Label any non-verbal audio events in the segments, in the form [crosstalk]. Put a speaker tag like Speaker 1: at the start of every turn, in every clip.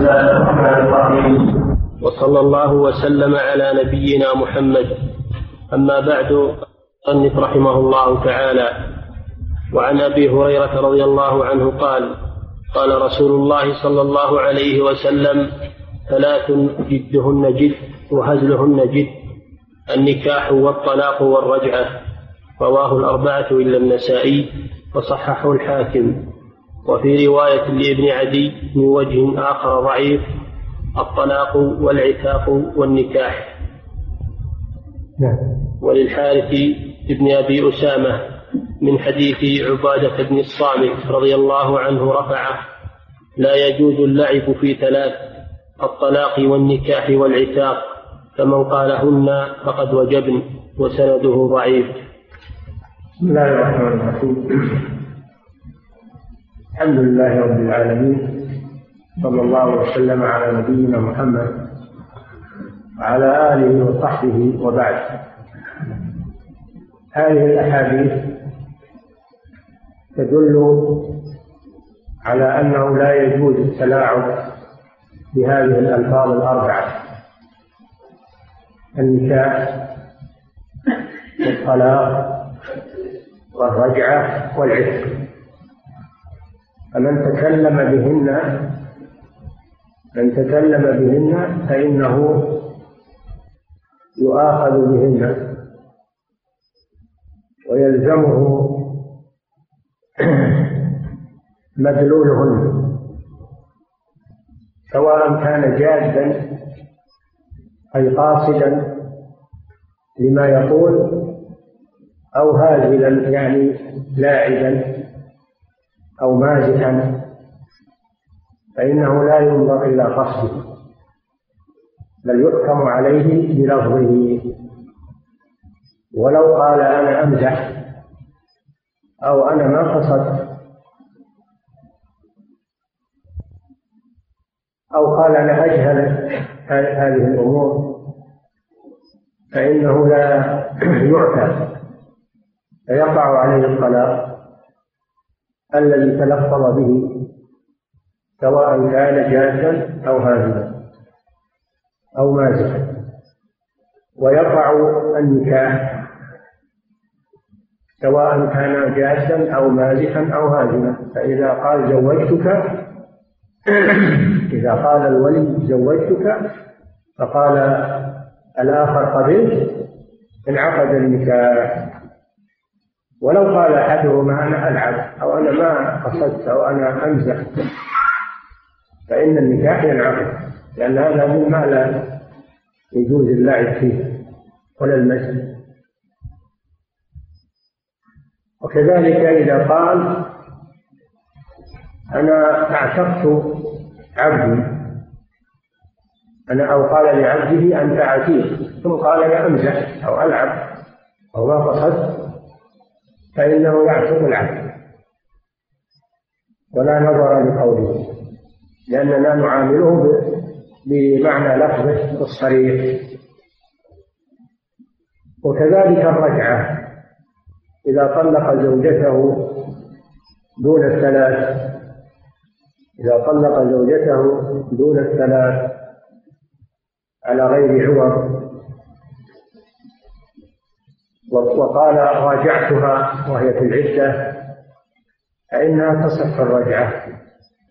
Speaker 1: الله الرحمن الرحيم
Speaker 2: وصلى الله وسلم على نبينا محمد. أما بعد صنف رحمه الله تعالى. وعن أبي هريرة رضي الله عنه قال قال رسول الله صلى الله عليه وسلم ثلاث جدهن جد وهزلهن جد النكاح والطلاق والرجعة. رواه الأربعة إلا النسائي وصححه الحاكم. وفي رواية لابن عدي من وجه آخر ضعيف الطلاق والعتاق والنكاح.
Speaker 3: نعم.
Speaker 2: وللحارث بن أبي أسامة من حديث عبادة بن الصامت رضي الله عنه رفعه لا يجوز اللعب في ثلاث الطلاق والنكاح والعتاق فمن قالهن فقد وجبن وسنده ضعيف.
Speaker 3: بسم الله الرحمن الرحيم. الحمد لله رب العالمين صلى الله وسلم على نبينا محمد وعلى آله وصحبه وبعد. هذه الأحاديث تدل على أنه لا يجوز التلاعب بهذه الألفاظ الأربعة. النكاح والطلاق والرجعة والعتق. فمن تكلم بهن من تكلم بهن فإنه يؤاخذ بهن ويلزمه [clears throat] مدلولهن سواء كان جادا أي قاصدا لما يقول أو هازلا يعني لاعبا. أو مازحا فإنه لا ينظر إلى قصده بل يحكم عليه بلفظه. ولو قال أنا أمزح أو أنا ما قصدت أو قال أنا أجهل هذه الأمور فإنه لا يعتى فيقع عليه الطلاق الذي تلفظ به سواء كان جادا أو هازلا أو مازحا. ويقع النكاح سواء كان جادا أو مازحا أو هازلا فإذا قال زوجتك [coughs] إذا قال الولي زوجتك فقال الآخر قبلت انعقد النكاح. ولو قال أحدهما أنا ألعب أو أنا ما قصدت أو أنا أمزح فإن النكاح ينعقد لأن هذا مما لا يجوز اللعب فيه ولا المزح. وكذلك إذا قال أنا أعتقت عبدي أنا أو قال لعبده أنت عتيق ثم قال أنا أمزح أو ألعب أو ما قصدت فإنه يعتق العبد. ولا نظر لقوله لأننا نعامله بمعنى لفظه الصريح. وكذلك الرجعة. إذا طلق زوجته دون الثلاث إذا طلق زوجته دون الثلاث على غير عوض وقال راجعتها وهي في العدة فإنها تصح الرجعة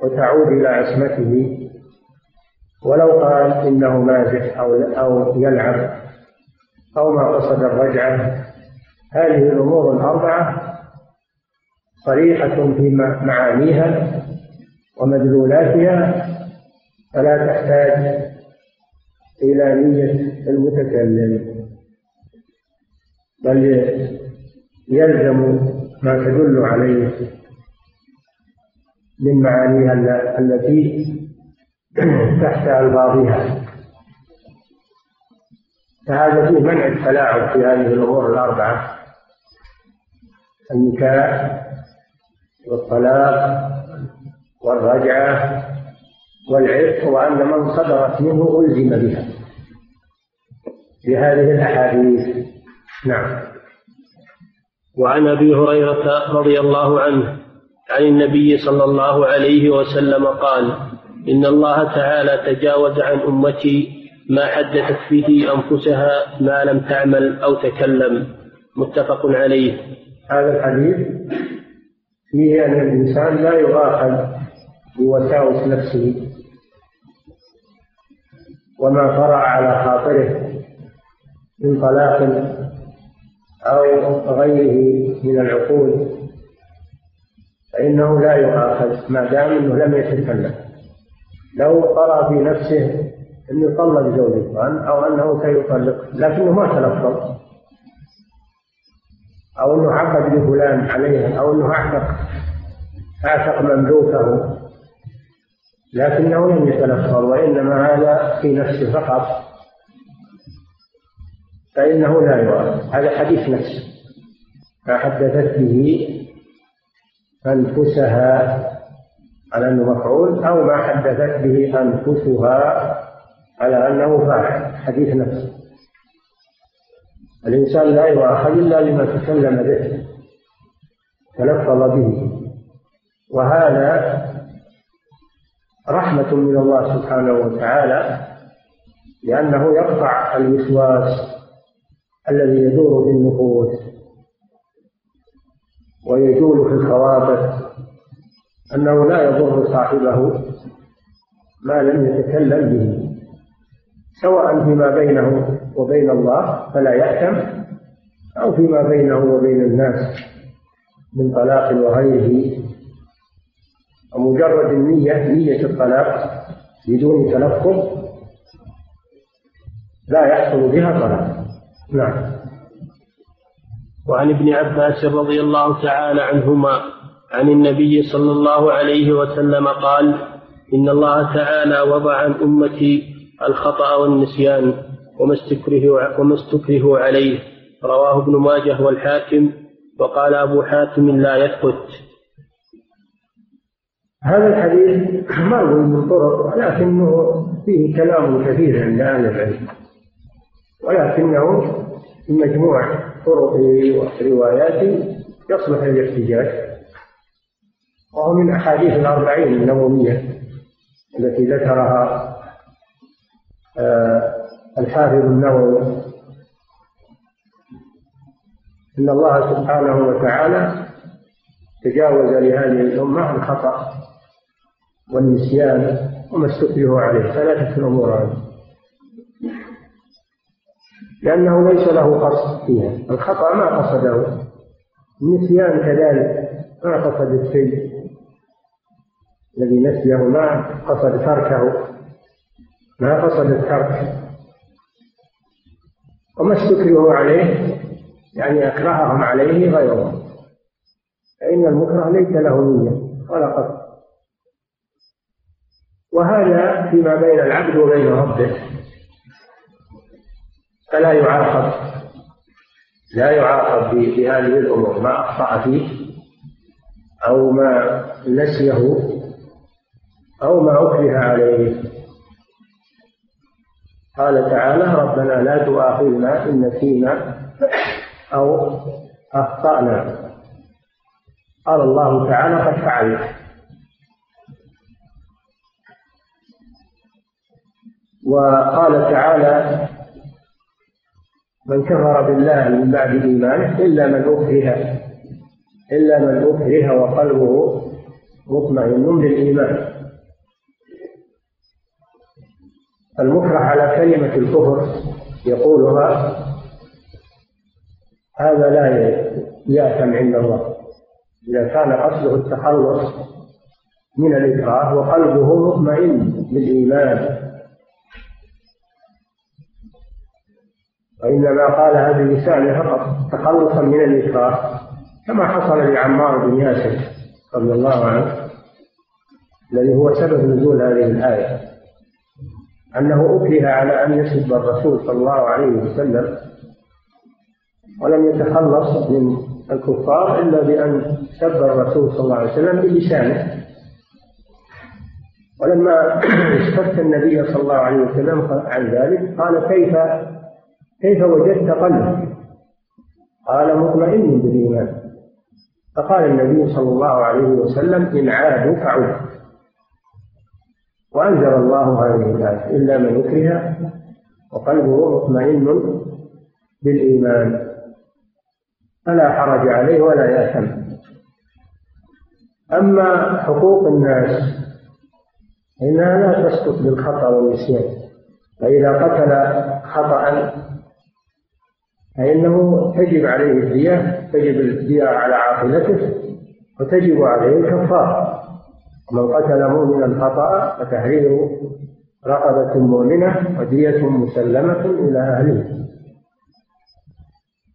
Speaker 3: وتعود إلى عصمته. ولو قال إنه مازح أو أو يلعب أو ما قصد الرجعة هذه الأمور الأربعة صريحة في معانيها ومدلولاتها فلا تحتاج إلى نية المتكلم. بل يلزم ما تدل عليه من معانيها التي تحت ألفاظها. فهذا فيه منع التلاعب في هذه الأمور الأربعة. النكاح والطلاق والرجعة والعتق وأن من صدرت منه ألزم بها. بهذه الأحاديث نعم.
Speaker 2: وعن أبي هريرة رضي الله عنه عن النبي صلى الله عليه وسلم قال إن الله تعالى تجاوز عن أمتي ما حدثت به أنفسها ما لم تعمل أو تكلم. متفق عليه.
Speaker 3: هذا الحديث فيه أن الإنسان لا يؤاخذ بوساوس نفسه وما طرأ على خاطره من طلاق أو غيره من العقول فإنه لا يؤاخذ ما دام أنه لم يتكلم لو طرأ في نفسه أنه يطلق زوجته أو أنه سيطلق لكنه ما تلفظ. أو أنه عقد لفلان عليها أو أنه أعتق أعتق مملوكه لكنه لم يتلفظ وإنما هذا في نفسه فقط. فإنه لا يؤاخذ هذا حديث نفس. ما حدثت به أنفسها على أنه مفعول أو ما حدثت به أنفسها على أنه فاعل. حديث نفس. الإنسان لا يؤاخذ إلا لما تكلم به تلفظ به. وهذا رحمة من الله سبحانه وتعالى لأنه يقطع الوسواس الذي يدور في النفوس ويجول في الخواطر أنه لا يضر صاحبه ما لم يتكلم به سواء فيما بينه وبين الله فلا يأتم أو فيما بينه وبين الناس من طلاق وغيره. ومجرد النية نية الطلاق بدون تلفظ لا يحصل بها طلاق. نعم.
Speaker 2: وعن ابن عباس رضي الله تعالى عنهما عن النبي صلى الله عليه وسلم قال إن الله تعالى وضع عن أمتي الخطأ والنسيان وما استكره وما استكره عليه. رواه ابن ماجه والحاكم وقال أبو حاتم لا يثبت.
Speaker 3: هذا الحديث مروي من طرق ولكنه فيه كلام كثير عند أهل العلم. ولكنه في مجموع طرقه ورواياته يصلح للاحتجاج وهو من أحاديث الأربعين النووية التي ذكرها آه، الحافظ النووي. إن الله سبحانه وتعالى تجاوز لهذه الأمة الخطأ والنسيان وما استكره عليه. ثلاثة الأمور هذه لأنه ليس له قصد فيها. الخطأ ما قصده. النسيان كذلك ما قصد الشيء الذي نسيه ما قصد تركه. ما قصد الترك. وما استكره عليه يعني أكرههم عليه غيرهم فإن المكره ليس له نية ولا قصد. وهذا فيما بين العبد وبين ربه. فلا يعاقب لا يعاقب بهذه الأمور ما أخطأ فيه أو ما نسيه أو ما أكره عليه. قال تعالى ربنا لا تؤاخذنا إن نسينا أو أخطأنا. قال الله تعالى قد فعلت. وقال تعالى من كفر بالله من بعد إيمانه إلا من أكره إلا من أكره وقلبه مطمئن بالإيمان. المكره على كلمة الكفر يقولها هذا لا يأثم عند الله. إذا كان قصده التخلص من الإكراه وقلبه مطمئن بالإيمان. وإنما قالها بلسانه فقط تخلصا من الإكراه كما حصل لعمار بن ياسر رضي الله عنه الذي هو سبب نزول هذه الآية. أنه أكره على أن يسب الرسول صلى الله عليه وسلم ولم يتخلص من الكفار إلا بأن سب الرسول صلى الله عليه وسلم بلسانه. ولما [clears throat] استفتى النبي صلى الله عليه وسلم عن ذلك قال كيف كيف وجدت قلبك؟ قال مطمئن بالإيمان. فقال النبي صلى الله عليه وسلم إن عادوا فعود وأنزل الله هذه الآية إلا من أكره وقلبه مطمئن بالإيمان. فلا حرج عليه ولا يأثم. أما حقوق الناس إنها لا تسقط بالخطأ والنسيان. فإذا قتل خطأ فإنه تجب عليه الدية تجب الدية على عاقلته وتجب عليه الكفارة. من قتل مؤمنا خطأ فتحرير رقبة مؤمنة ودية مسلمة إلى أهله.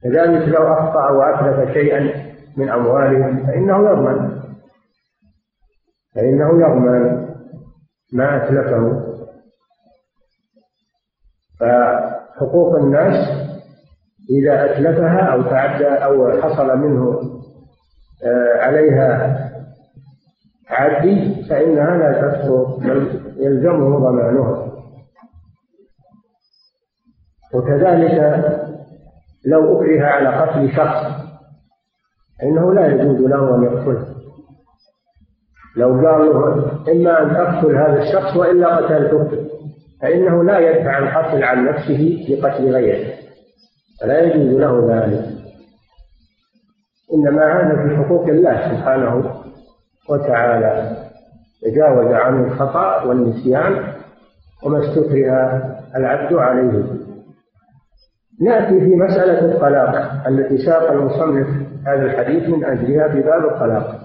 Speaker 3: كذلك لو أخطأ وأتلف شيئا من أموالهم فإنه يضمن. فإنه يضمن ما أتلفه. فحقوق الناس إذا أتلفها أو تعدى أو حصل منه آه، عليها تعدي فإنها لا تسقط بل يلزمه ضمانها. وكذلك لو أكره على قتل شخص فإنه لا يجوز له أن يقتله. لو قال إما أن تقتل هذا الشخص وإلا قتلته فإنه لا يدفع القتل عن نفسه لقتل غيره. فلا يجوز له ذلك. إنما هذا في حقوق الله سبحانه وتعالى تجاوز عن الخطأ والنسيان وما استكره العبد عليه. نأتي في مسألة الطلاق التي ساق المصنف هذا الحديث من أجلها في باب الطلاق.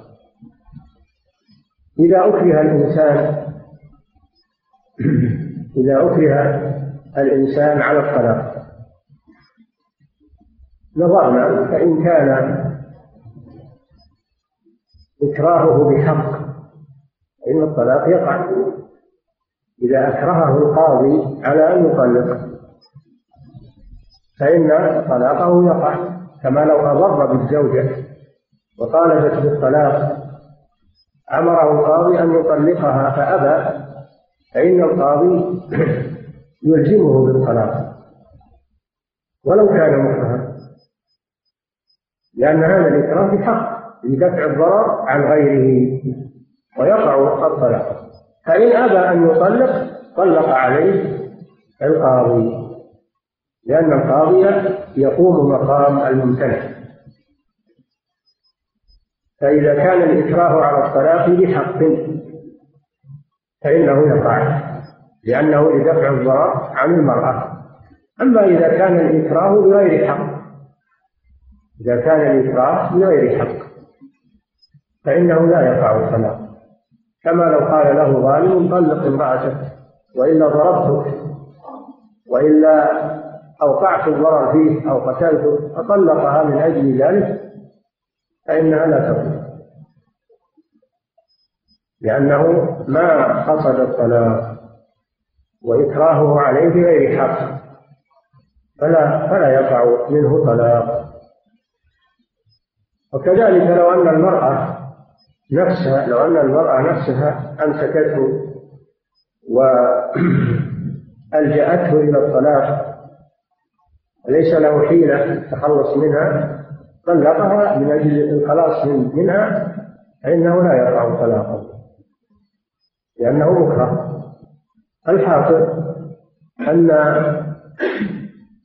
Speaker 3: إذا أكره الإنسان إذا أكره الإنسان على الطلاق نظرنا فإن كان إكراهه بحق فإن الطلاق يقع. إذا أكرهه القاضي على أن يطلق فإن طلاقه يقع. كما لو أضر بالزوجة وطالبت بالطلاق أمره القاضي أن يطلقها فأبى فإن القاضي [clears throat] يلزمه بالطلاق. ولو كان مكرها لأن هذا الإكراه بحق لدفع الضرر عن غيره. ويقع الطلاق. فإن أبى أن يطلق طلق عليه القاضي. لأن القاضي يقوم مقام الممتنع. فإذا كان الإكراه على الطلاق بحق فإنه يقع. لأنه لدفع الضرر عن المرأة. أما إذا كان الإكراه بغير حق إذا كان الإكراه بغير حق فإنه لا يقع الطلاق كما لو قال له ظالم طلق امرأتك وإلا ضربتك وإلا أوقعت الضرر فيه أو قتلته فطلقها من أجل ذلك فإنها لا تطلق لأنه ما قصد الطلاق وإكراهه عليه بغير حق فلا فلا يقع منه طلاق. وكذلك لو أن المرأة نفسها لو أن المرأة نفسها أمسكته وألجأته إلى الطلاق وليس له حيلة التخلص منها طلقها من أجل الخلاص منها فإنه لا يقع طلاقه لأنه مكره. الحاصل أن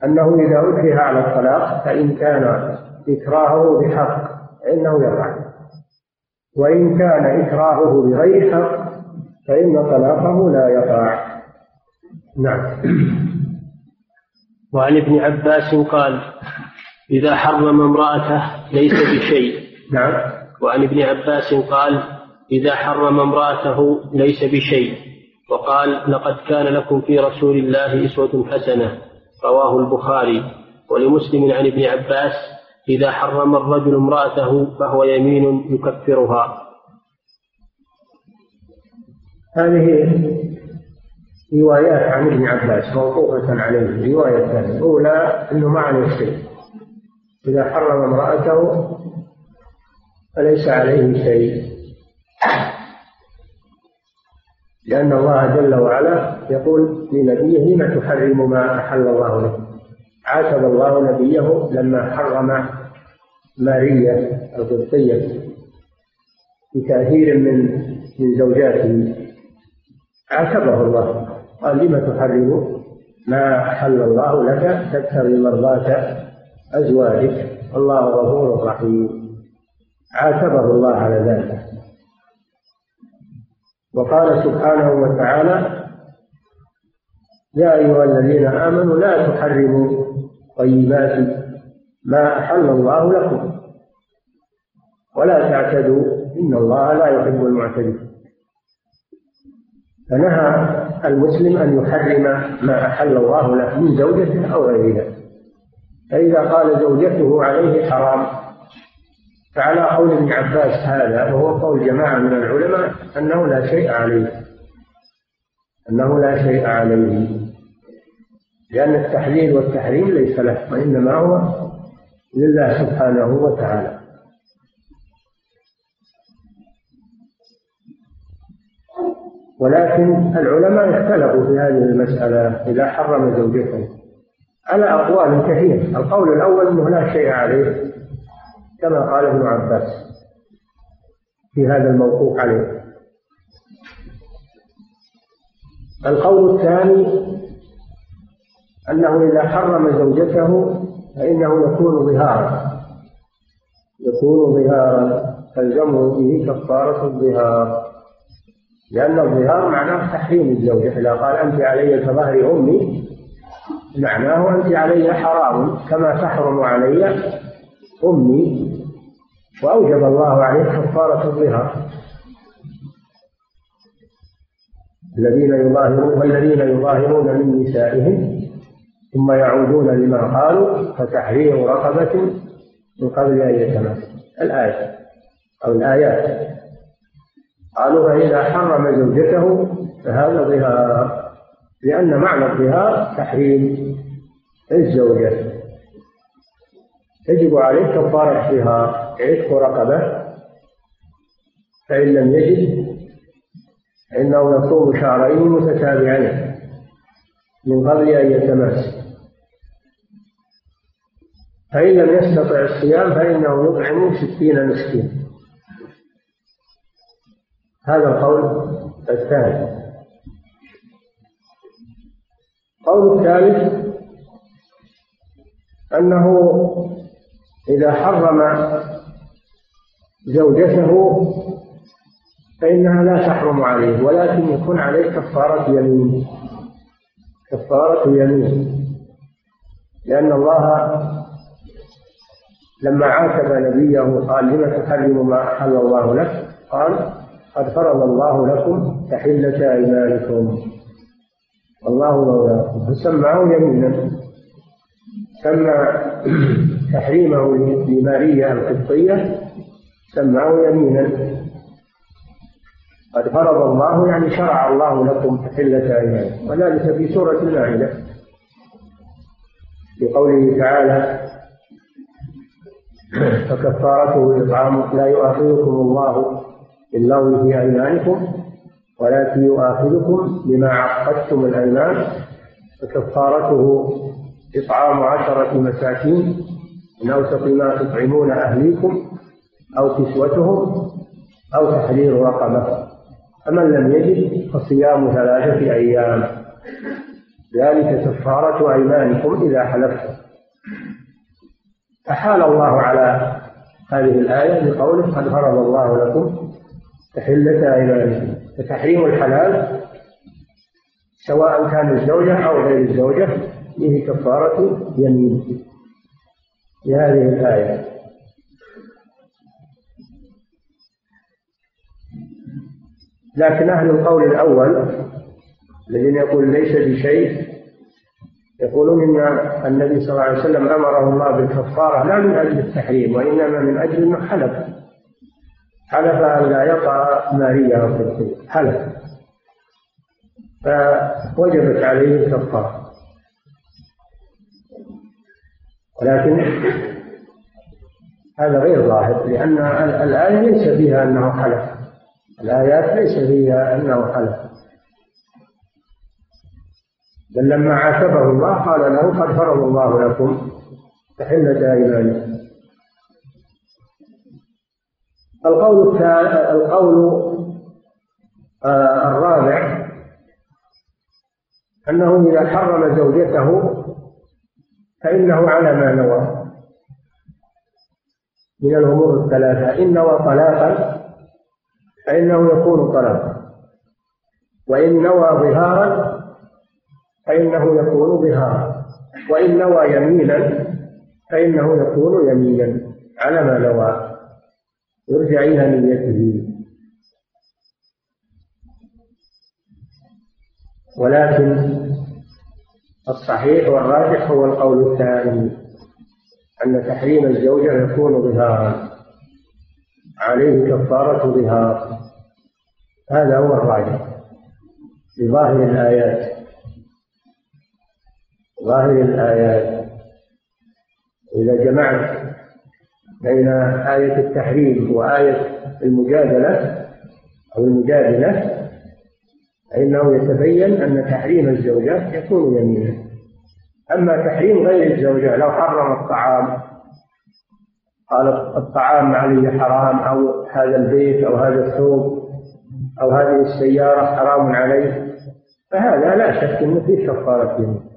Speaker 3: أنه إذا أكره على الطلاق فإن كان إكراهه بحق فإنه يقع وإن كان إكراهه بغير حق فإن طلاقه لا يقع نعم.
Speaker 2: وعن ابن عباس قال إذا حرم امرأته ليس بشيء.
Speaker 3: نعم.
Speaker 2: وعن ابن عباس قال إذا حرم امرأته ليس بشيء. وقال لقد كان لكم في رسول الله أسوة حسنة. رواه البخاري. ولمسلم عن ابن عباس إذا حرم الرجل امرأته فهو يمين يكفرها.
Speaker 3: هذه روايات عن ابن عباس موقوفة عليه. رواية ثانية الأولى أنه ما عليه شيء إذا حرم امرأته فليس عليه شيء. لأن الله جل وعلا يقول لنبيه لم تحرم ما أحل الله لك عاتب الله نبيه لما حرم مارية القبطية بتأثير من من زوجاته. عاتبه الله. قال لم تحرم؟ ما أحل الله لك تبتغي مرضاة أزواجك. والله غفور رحيم. عاتبه الله على ذلك. وقال سبحانه وتعالى يا أيها الذين آمنوا لا تحرموا طيبات ما أحل الله لكم ولا تعتدوا إن الله لا يحب المعتدين. فنهى المسلم أن يحرم ما أحل الله له من زوجته أو غيرها. فإذا قال زوجته عليه حرام فعلى قول ابن عباس هذا وهو قول جماعة من العلماء أنه لا شيء عليه. أنه لا شيء عليه. لأن التحليل والتحريم ليس له وإنما هو لله سبحانه وتعالى. ولكن العلماء اختلفوا في هذه المسألة إذا حرم زوجته على أقوال كثيرة القول الأول أنه لا شيء عليه كما قال ابن عباس في هذا الموقوف عليه. القول الثاني أنه إذا حرم زوجته فإنه يكون ظهارا. يكون ظهارا. تلزمه به كفارة الظهار. لأن الظهار معناه تحريم الزوجة إذا قال أنت علي كظهر أمي معناه أنت علي حرام. كما تحرم علي أمي. وأوجب الله عليه كفارة الظهار. الذين يظاهرون والذين يظاهرون من نسائهم ثم يعودون لما قالوا فتحرير رقبة من قبل أن يتماسوا الآية أو الآيات. قالوا فإذا حرم زوجته فهذا ظهار لأن معنى الظهار تحريم الزوجة. يجب عليه كفارة الظهار عتق رقبة فإن لم يجد فإنه يصوم شهرين متتابعين من قبل أن يتماس فإن لم يستطع الصيام فإنه يطعم ستين مسكين هذا القول الثاني. القول الثالث أنه إذا حرم زوجته فإنها لا تحرم عليه ولكن يكون عليه كفارة يمين. كفارة يمين. لأن الله لما عاتب نبيه قال لم تحرم ما أحل الله لك؟ قال قد فرض الله لكم تحلة أيمانكم. والله مولاكم. فسمعه يمينا؟ سمى [clears throat] تحريمه لماريا القبطية؟ سمعه يمينا. قد فرض الله يعني شرع الله لكم تحلة أيمانكم. وذلك في سورة المائدة. في قوله تعالى فكفارته إطعام لا يؤاخذكم الله باللغو في أيمانكم ولكن يؤاخذكم بما عقدتم الأيمان. فكفارته إطعام عشرة مساكين من أوسط ما تطعمون أهليكم أو كسوتهم أو تحرير رقبة. فمن لم يجد فصيام ثلاثة أيام. ذلك كفارة أيمانكم إذا حلفتم أحال الله على هذه الآية بقوله قد فرض الله لكم تحلة أيمانكم فتحريم الحلال سواء كان الزوجة أو غير الزوجة به كفارة يمين. في هذه الآية. لكن أهل القول الأول الذين يقول ليس بشيء يقولون إن النبي صلى الله عليه وسلم أمره الله بالكفارة لا من أجل التحريم وإنما من أجل أنه حلف. حلف أن لا يقع ماريا القبطية حلف. فوجبت عليه الكفارة. ولكن هذا غير ظاهر لأن الآية ليس فيها أنه حلف. الآيات ليس فيها أنه حلف. بل لما عاتبه الله قال له قد فرض الله لكم تحلة أيمانكم. القول القول آه، الرابع أنه إذا حرم زوجته فإنه على ما نوى. من الأمور الثلاثة إن نوى طلاقا فإنه يكون طلاقا. وإن نوى ظهارا فإنه يكون ظهارا وإن نوى يمينا فإنه يكون يمينا. على ما نوى. يرجع إلى نيته. ولكن الصحيح والراجح هو القول الثاني أن تحريم الزوجة يكون ظهارا عليه كفارة ظهار هذا هو الراجح. بظاهر الآيات. ظاهر الآيات. إذا جمعت بين آية التحريم وآية المجادلة أو المجادلة فإنه يتبين أن تحريم الزوجات يكون يمينا. أما تحريم غير الزوجة لو حرم الطعام قال الطعام علي حرام أو هذا البيت أو هذا الثوب أو هذه السيارة حرام عليه فهذا لا شك أنه فيه كفارة يمين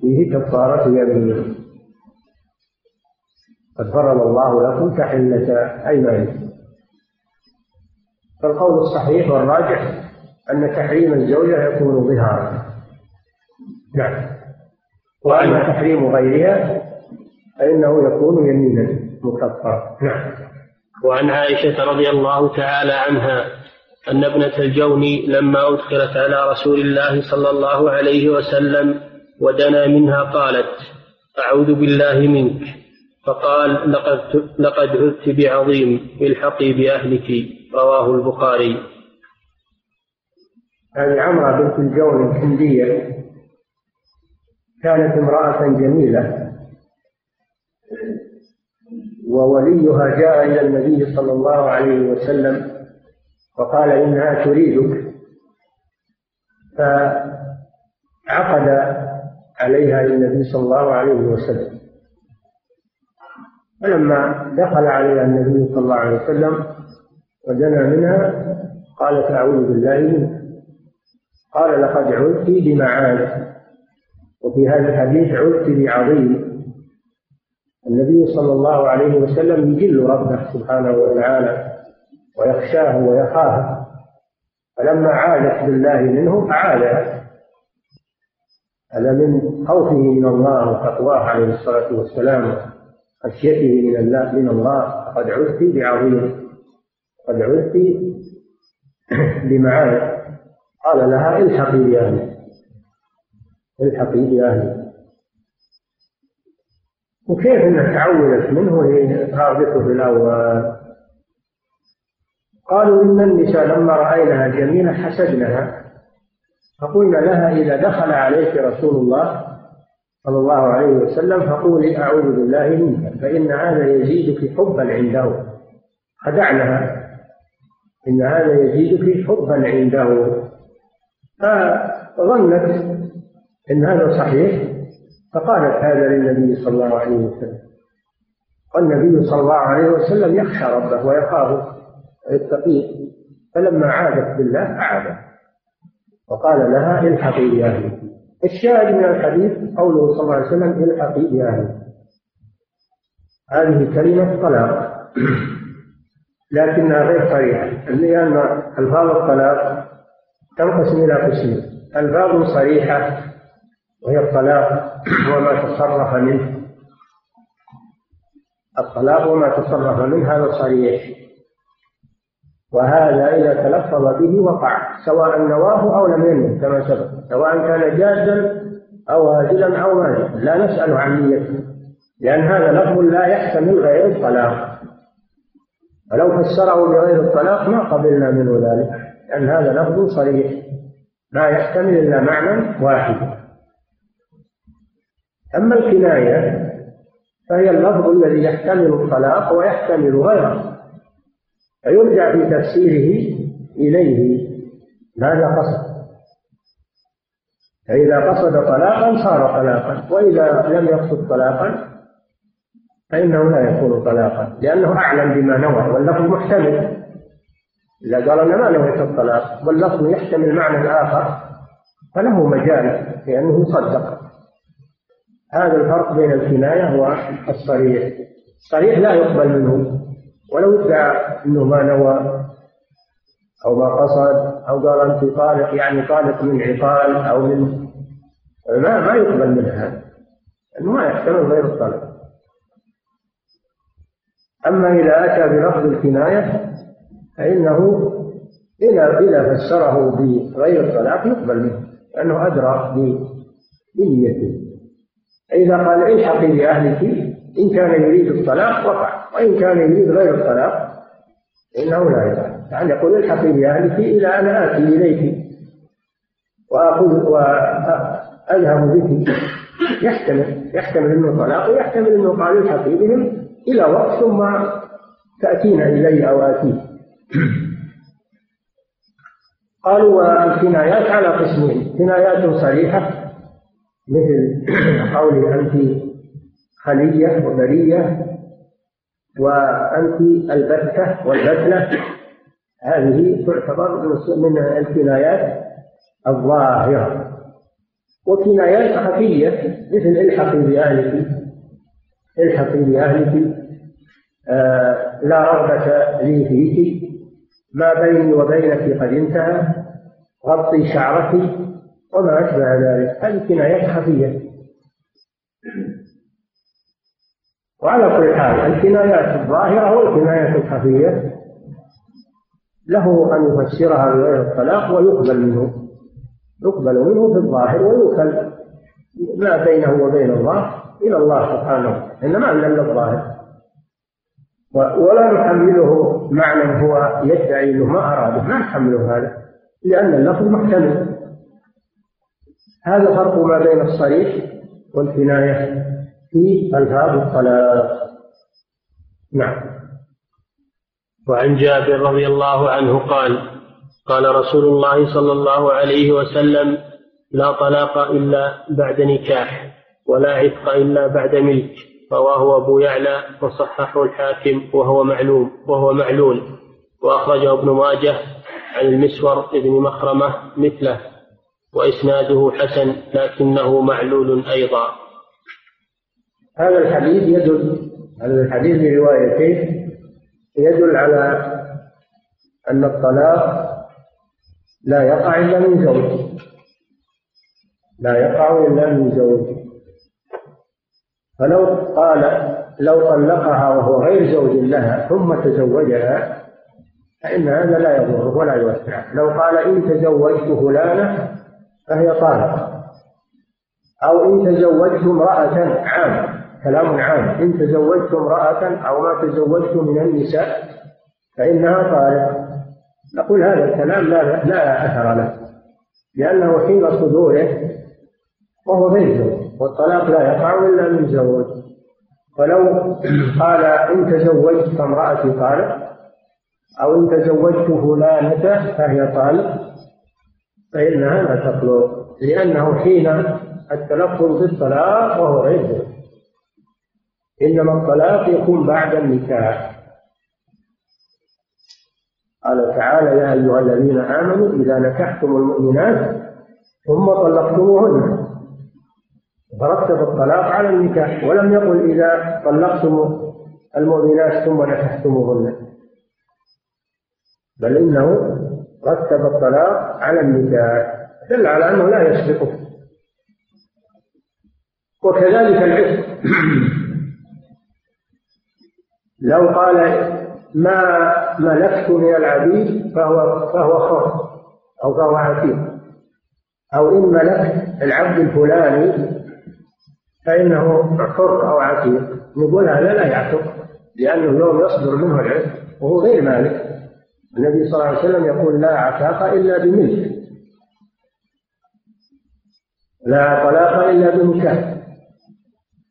Speaker 3: فيه كفارة يمين قد فرض الله لكم تحلة أيمانكم. فالقول الصحيح والراجح أن تحريم الزوجة يكون ظهارا. نعم. وأما تحريم غيرها فإنه يكون يمينا مكفرا. نعم.
Speaker 2: وعن عائشة رضي الله تعالى عنها أن ابنة الجون لما أدخلت على رسول الله صلى الله عليه وسلم ودنا منها قالت أعوذ بالله منك. فقال لقد لقد عدت بعظيم الحقي بأهلك. رواه البخاري.
Speaker 3: هذه عمرة بنت الجون الكندية كانت امرأة جميلة. ووليها جاء إلى النبي صلى الله عليه وسلم وقال إنها تريدك. فعقد عليها النبي صلى الله عليه وسلم. فلما دخل عليها النبي صلى الله عليه وسلم ودنا منها قالت أعوذ بالله منك. قال لقد عدت بمعاد وفي هذا الحديث عدت بعظيم. النبي صلى الله عليه وسلم يجل ربه سبحانه وتعالى ويخشاه ويخافه فلما عادت بالله منه أعادها هذا من خوفه من الله وتقواه عليه الصلاة والسلام خشيته من الله من الله. قد عدت بعظيم قد عدت بمعاد قال لها الحقي بأهلك الحقي بأهلك. وكيف إنها تعودت منه؟ وهي راغبته في الأول. قالوا إن النساء لما راينها جميله حسدنها فقلنا لها إذا دخل عليك رسول الله صلى الله عليه وسلم فقولي أعوذ بالله منك فإن هذا يزيدك حبا عنده. خدعنها إن هذا يزيدك حبا عنده. فظنت إن هذا صحيح فقالت هذا للنبي صلى الله عليه وسلم. والنبي صلى الله عليه وسلم يخشى ربه ويخافه ويتقيه فلما عادت بالله أعاد وقال لها الحقي بأهلك. الشاهد من الحديث قوله صلى الله عليه وسلم الحقي بأهلك. هذه كلمة طلاق. لكنها غير صريحة. لأن ألفاظ الطلاق تنقسم إلى قسمين. ألفاظ صريحة وهي الطلاق وما تصرف منه. الطلاق وما تصرف منه هذا صريح. وهذا إذا تلفظ به وقع. سواء نواه أو لم ينوه كما سبق. سواء كان جادا أو هازلا أو ماجدا لا نسأل عن نيته. لأن هذا لفظ لا يحتمل غير الطلاق. ولو فسره بغير الطلاق ما قبلنا منه ذلك. لأن هذا لفظ صريح. لا يحتمل إلا معنى واحد. أما الكناية فهي اللفظ الذي يحتمل الطلاق ويحتمل غيره. فيرجع في تفسيره إليه. ماذا قصد. فإذا قصد طلاقا صار طلاقا. وإذا لم يقصد طلاقا فإنه لا يكون طلاقا لأنه أعلم بما نوى. واللفظ محتمل. إذا قال أنا ما نويت الطلاق واللفظ يحتمل معنى آخر فله مجال لأنه صدق. هذا الفرق بين الكناية والصريح. الصريح لا يقبل منه ولو ادعى أنه ما نوى. أو ما قصد أو قال أنت طالق يعني طالق من عقال أو من ما ما يقبل من هذا لأنه ما يحتمل غير الطلب أما إذا أتى بلفظ الكناية فإنه إذا إذا فسره بغير الطلاق يقبل منه لأنه أدرى بنيته. إذا قال الحقي بأهلك إن كان يريد الطلاق وقع وإن كان يريد غير الطلاق إنه لا يفعل يعني يقول الحقي بأهلك إلى أن آتي إليك وأخذ وأذهب بك. يحتمل يحتمل أنه طلاق ويحتمل أنه قال الحقي بهم إلى وقت ثم تأتين إلي أو آتيك قالوا والكنايات على قسمين. كنايات صريحة مثل قول أنت خلية وبرية وأنت البتة والبتلة. هذه تعتبر من الكنايات الظاهرة. وكنايات خفية مثل الحقي بأهلك. الحقي بأهلك آه لا رغبة لي فيك. ما بيني وبينك قد انتهى. غطي شعرك. وما أشبه ذلك. هذه كنايات خفية وعلى كل حال الكنايات الظاهرة والكنايات الخفية له أن يفسرها بغير الطلاق ويقبل منه. يقبل منه في الظاهر ويوكل ما بينه وبين الله إلى الله سبحانه. إنما إلا الظاهر. ولا نحمله معنى هو يدعي إنه ما اراده ما نحمله هذا. لأن اللفظ محتمل. هذا فرق ما بين الصريح والكنايه في ألفاظ الطلاق. نعم.
Speaker 2: وعن جابر رضي الله عنه قال قال رسول الله صلى الله عليه وسلم لا طلاق إلا بعد نكاح ولا عتق إلا بعد ملك رواه أبو يعلى وصححه الحاكم وهو معلوم وهو معلول وأخرجه ابن ماجه عن المسور بن مخرمة مثله وإسناده حسن لكنه معلول أيضا.
Speaker 3: هذا الحديث يدل هذا الحديث بروايتين يدل على أن الطلاق لا يقع إلا من زوج لا يقع إلا من زوج فلو قال لو طلقها وهو غير زوج لها ثم تزوجها فإن هذا لا يضره ولا يوسع لو قال إن تزوجت فلانة فهي طالق أو إن تزوجت امرأة عام كلام عام. إن تزوجت امرأة أو ما تزوجت من النساء فإنها طالق. نقول هذا الكلام لا لا أثر له لأنه حين صدوره وهو غير زوج والطلاق لا يقع إلا من زوج. ولو قال إن تزوجت فامرأتي طالق أو إن تزوجت فلانة فهي طالق فإنها لا تخلق لأنه حين التلفظ بالطلاق وهو غير زوج إنما الطلاق يكون بعد النكاح. قال تعالى يا أيها الذين آمنوا إذا نكحتم المؤمنات ثم طلقتموهن. فرتب الطلاق على النكاح ولم يقل إذا طلقتم المؤمنات ثم نكحتموهن. بل إنه رتب الطلاق على النكاح دل على أنه لا يسبقه. وكذلك العتق لو قال ما ملكت من العبيد فهو فهو حر أو فهو عتيق. أو إن ملكت العبد الفلاني فإنه حر أو عتيق. نقول هذا لا يعتق لأنه يوم يصدر منه العتق وهو غير مالك. النبي صلى الله عليه وسلم يقول لا عتاق إلا بملك. لا طلاق إلا بنكاح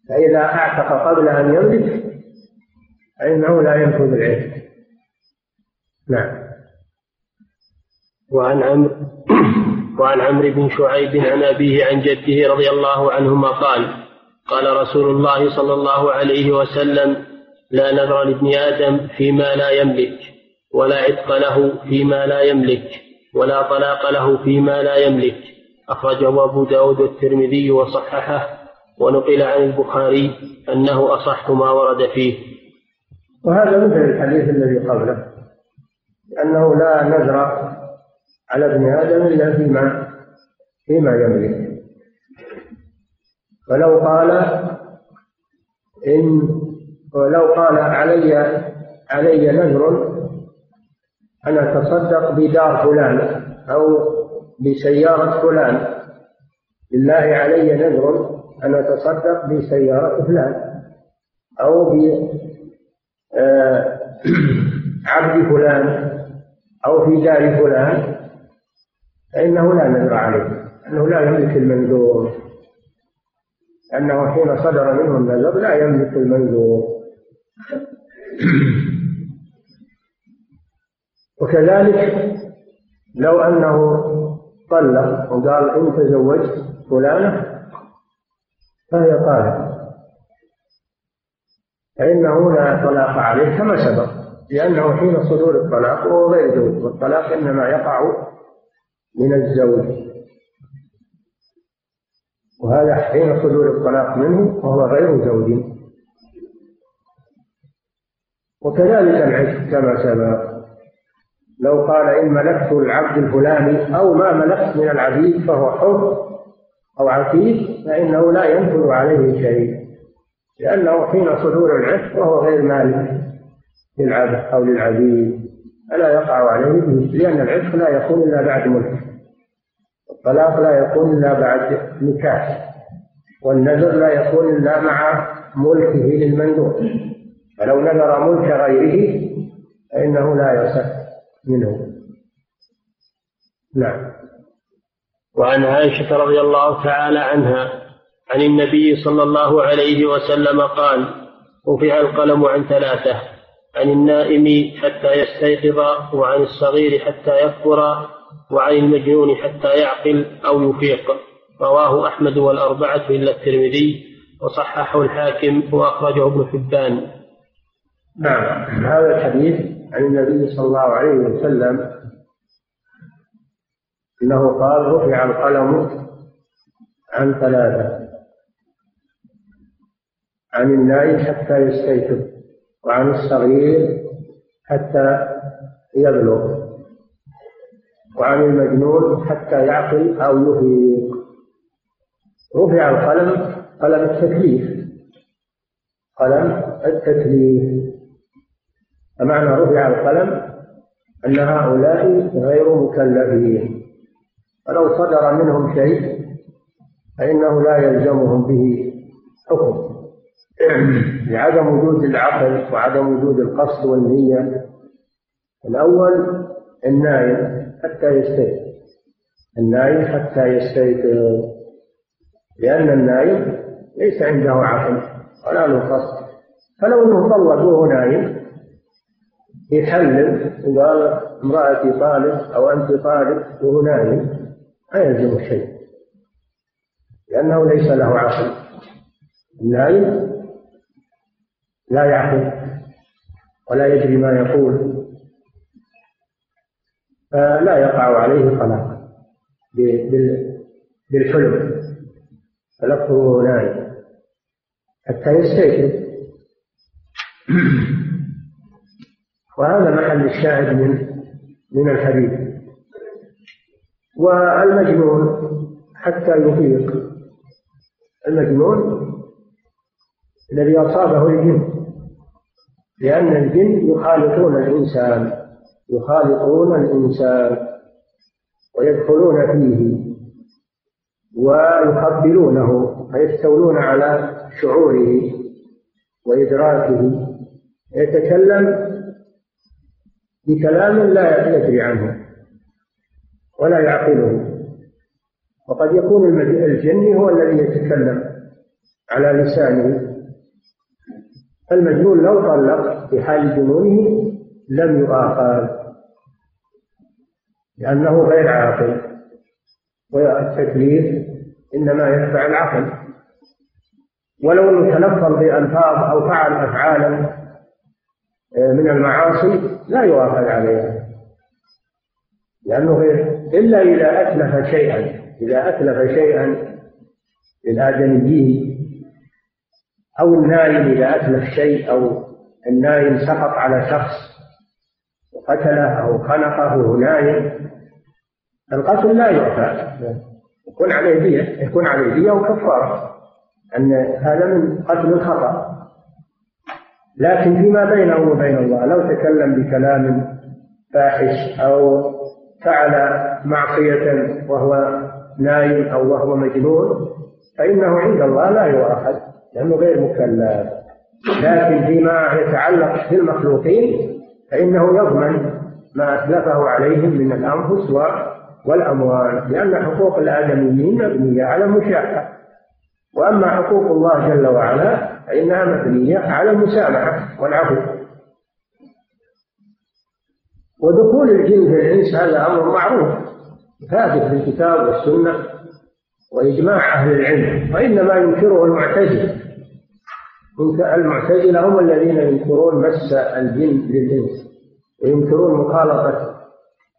Speaker 3: فإذا أعتق قبل أن يملك فإنه لا ينفذ العتق نعم.
Speaker 2: وعن عمرو [coughs] وعن عمرو بن شعيب عن أبيه عن جده رضي الله عنهما قال قال رسول الله صلى الله عليه وسلم لا نذر لابن آدم فيما لا يملك ولا عتق له فيما لا يملك ولا طلاق له فيما لا يملك. أخرجه أبو داود والترمذي وصححه ونقل عن البخاري أنه أصح ما ورد فيه.
Speaker 3: وهذا مثل الحديث الذي قبله لأنه لا نذر على ابن آدم إلا فيما فيما يملك ولو قال إن ولو قال علي علي نذر أن أتصدق بدار فلان أو بسيارة فلان. لله علي نذر أن أتصدق بسيارة فلان أو [clears throat] بعبد فلان أو في دار فلان فإنه لا نذر عليه أنه لا يملك المنذور أنه حين صدر منه النذر لا يملك المنذور. [clears throat] وكذلك لو أنه طلق وقال إن تزوجت فلانة فهي طالق فإنه لا طلاق عليه كما سبق لأنه حين صدور الطلاق وهو غير زوج والطلاق إنما يقع من الزوج. وهذا حين صدور الطلاق منه وهو غير زوج. وكذلك العشق كما سبق. لو قال إن ملكت العبد الفلاني أو ما ملكت من العبيد فهو حر أو عتيق فإنه لا ينفذ عليه شيء. لأنه حين صدور العشق وهو غير مالك للعبد أو للعبيد فلا يقع عليه لأن العشق لا يكون إلا بعد ملك. الطلاق لا يكون إلا بعد نكاح. والنذر لا يكون إلا مع ملكه للمندوب. فلو نذر ملك غيره فإنه لا يصح منه. نعم.
Speaker 2: وعن عائشة رضي الله تعالى عنها عن النبي صلى الله عليه وسلم قال رفع القلم عن ثلاثة عن النائم حتى يستيقظ وعن الصغير حتى يكبر وعن المجنون حتى يعقل أو يفيق. رواه أحمد والأربعة إلا الترمذي وصححه الحاكم وأخرجه ابن حبان.
Speaker 3: نعم. هذا الحديث عن النبي صلى الله عليه وسلم. إنه قال رفع القلم عن ثلاثة. عن النائم حتى يستيقظ وعن الصغير حتى يبلغ وعن المجنون حتى يعقل أو يفيق رفع القلم قلم التكليف. قلم التكليف. فمعنى رفع القلم أن هؤلاء غير مكلفين. فلو صدر منهم شيء فإنه لا يلزمهم به حكم. [clears throat] لعدم وجود العقل وعدم وجود القصد والنية. الأول النايم حتى يستيقظ النايم حتى يستيقظ لأن النايم ليس عنده عقل ولا له قصد. فلو إنه طلق وهو نايم يحلل وقال امرأتي طالب أو أنت طالب وهو نايم ما يلزم شيء. لأنه ليس له عقل. النايم لا يعقل ولا يدري ما يقول. فلا يقع عليه طلاق بالحلم. فلفظه نايم حتى يستيقظ. [clears throat] وهذا محل الشاهد من من الحديث. والمجنون حتى يفيق المجنون الذي أصابه الجن. لأن الجن يخالطون الإنسان يخالطون الإنسان ويدخلون فيه ويخبلونه فيستولون على شعوره وإدراكه. يتكلم بكلام لا يدري عنه ولا يعقله. وقد يكون الجن هو الذي يتكلم على لسانه المجنون لو طلق في حال جنونه لم يؤاخذ لأنه غير عاقل. والتكليف إنما يتبع العقل. ولو انه تلفظ بألفاظ أو فعل أفعالا آه، من المعاصي لا يؤاخذ عليها. لأنه إلا إذا أتلف شيئا إذا أتلف شيئا للآدميين أو النايم إذا أتلف شيء أو النايم سقط على شخص وقتله أو خنقه وهو نايم القتل لا يعفى. يكون عليه دية يكون عليه دية وكفارة أن هذا من قتل الخطأ. لكن فيما بينه وبين الله لو تكلم بكلام فاحش أو فعل معصية وهو نايم أو وهو مجنون فإنه عند الله لا يؤاخذ. لأنه غير مكلف. لكن فيما يتعلق بالمخلوقين فإنه يضمن ما أتلفه عليهم من الأنفس والأموال لأن حقوق الآدميين مبنية على المشاحة وأما حقوق الله جل وعلا فإنها مبنية على المسامحة والعفو. ودخول الجن في الإنس هذا أمر معروف. ثابت في الكتاب والسنة. وإجماع أهل العلم وإنما ينكره المعتزلة. المعتزلة هم الذين ينكرون مس الجن للإنس وينكرون مخالطة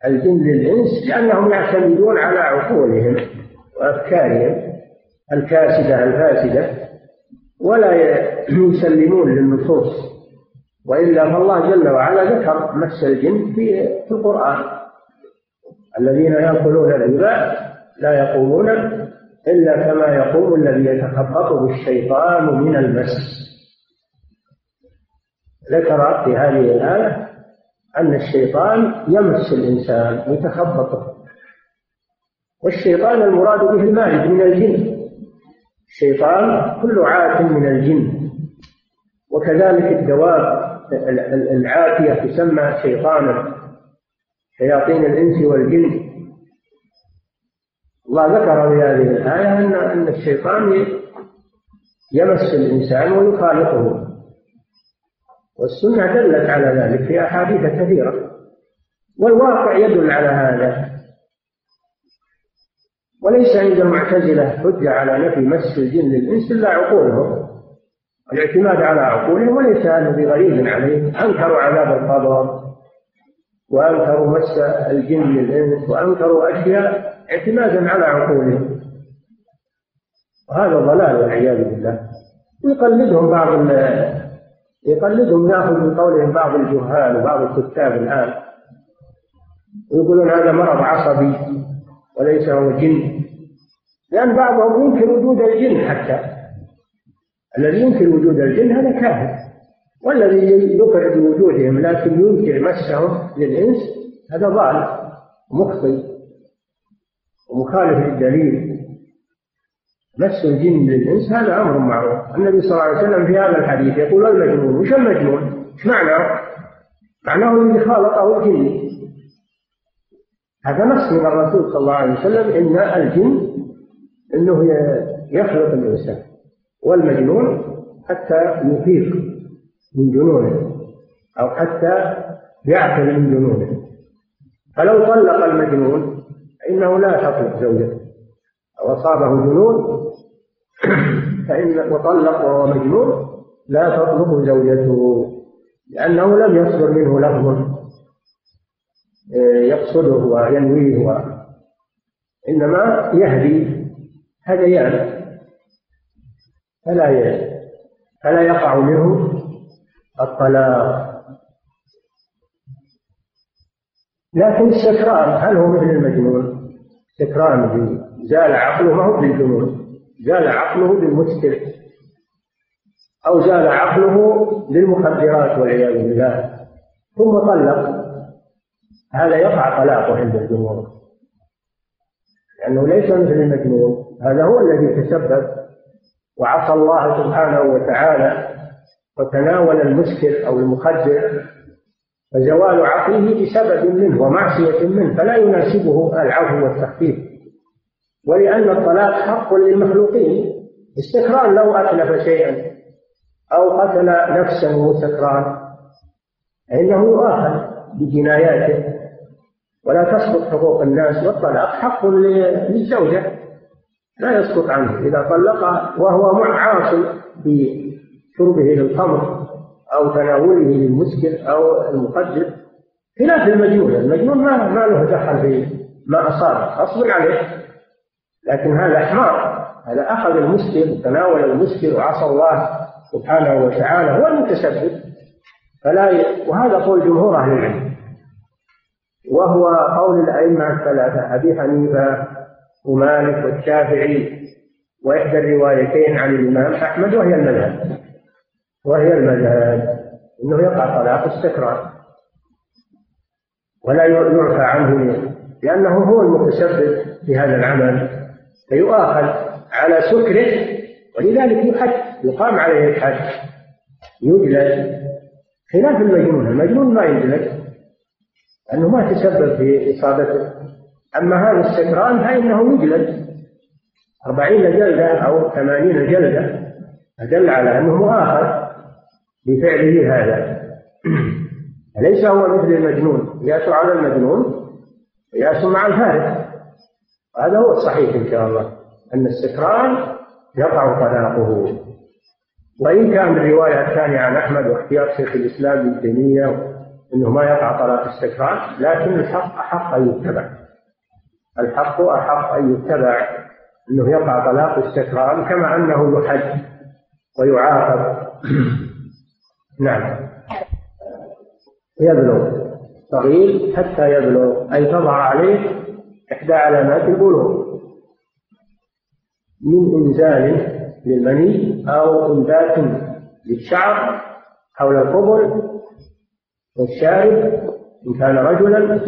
Speaker 3: الجن للإنس لأنهم يعتمدون على عقولهم وأفكارهم الكاسدة الفاسدة ولا يسلمون للنصوص. وإلا فالله جل وعلا ذكر مس الجن في القرآن. الذين يأكلون الربا لا يقومون إلا كما يقوم الذي يتخبطه الشيطان من المس. ذكر في هذه الآية أن الشيطان يمس الإنسان ويتخبطه. والشيطان المراد به المارد من الجن. الشيطان كل عات من الجن. وكذلك الدواب العافية تسمى شيطانا. شياطين الإنس والجن. الله ذكر في هذه الآية أن أن الشيطان يمس الإنسان ويخالطه. والسنة دلت على ذلك في أحاديث كثيرة. والواقع يدل على هذا. وليس عند المعتزلة حجة على نفي مس الجن للإنس إلا عقولهم. الاعتماد على عقولهم وليس هذا بغريب عليهم. أنكروا عذاب القبر وأنكروا مس الجن للإنس وأنكروا أشياء اعتمادا على عقولهم وهذا ضلال والعياذ بالله. يقلدهم بعض يقلدهم يأخذ من قولهم بعض الجهال وبعض الكتاب الآن. ويقولون هذا مرض عصبي وليس هو جن. لأن بعضهم ينكر وجود الجن حتى. الذي ينكر وجود الجن هذا كافر والذي يقر بوجودهم لكن ينكر مسهم للإنس هذا ضال مخطئ ومخالف للدليل. مس الجن للإنس هذا أمر معروف. النبي صلى الله عليه وسلم في هذا الحديث يقول المجنون. وش المجنون؟ إيش معناه؟ معناه الذي خالطه الجن. هذا نص من الرسول صلى الله عليه وسلم إن الجن أنه يخلق الإنسان والمجنون حتى يفيق من جنونه أو حتى يعقل من جنونه. فلو طلق المجنون فإنه لا تطلق زوجته. أو أصابه جنون فإن وطلق وهو مجنون لا تطلق زوجته لأنه لم يصدر منه لفظ آه، يقصده وينويه إنما يهدي هديان فلا فلا يقع منه الطلاق. لكن السكران هل هو مثل المجنون؟ سكران زال عقله ما هو بالجنون. زال عقله بالمسكر أو زال عقله للمخدرات والعياذ بالله. ثم طلق. هذا يقع طلاقه عند الجمهور. لأنه ليس مثل المجنون. هذا هو الذي تسبب. وعصى الله سبحانه وتعالى وتناول المسكر أو المخدر. فزوال عقله بسبب منه ومعصية منه فلا يناسبه العفو والتخفيف. ولأن الطلاق حق للمخلوقين استكران لو أتلف شيئا أو قتل نفسا وهو سكران فإنه يؤاخذ بجناياته. ولا تسقط حقوق الناس والطلاق حق للزوجة. لا يسقط عنه إذا طلق وهو عاص بشربه للخمر. أو تناوله للمسكر أو المخدر خلاف المجنون المجنون ما ما له دخل في ما أصاب غصب عليه. لكن هذا حمار هذا أخذ المسكر تناول المسكر وعصى الله سبحانه وتعالى هو المتسبب. فلا ي... وهذا قول جمهور أهل العلم. وهو قول الأئمة الثلاثة أبي حنيفة ومالك والشافعي وإحدى الروايتين عن الإمام أحمد وهي المذهب. وهي المذهب أنه يقع طلاق السكران ولا يعفى عنه لأنه هو المتسبب في هذا العمل. فيؤاخذ على سكره ولذلك يحد يقام عليه الحد يجلد خلاف المجنون المجنون ما يجلد لأنه ما تسبب في إصابته أما هذا السكران فإنه يجلد أربعين جلدة أو ثمانين جلدة. أدل على أنه مؤاخذ. بفعله هذا. [clears throat] أليس هو مثل المجنون. قياس على المجنون قياس مع الفارق هذا هو الصحيح إن شاء الله أن السكران يقع طلاقه. وإن كان الرواية الثانية عن أحمد واختيار شيخ الإسلام ابن تيمية أنه ما يقع طلاق السكران لكن الحق أحق أن يتبع. الحق أحق أن يتبع أنه يقع طلاق السكران كما أنه يحد ويعاقب. [clears throat] نعم. يبلغ. صغير حتى يبلغ. أي تظهر عليه إحدى علامات البلوغ. من إنزال للمني أو إنبات للشعر حول القبل والشارب إن كان رجلا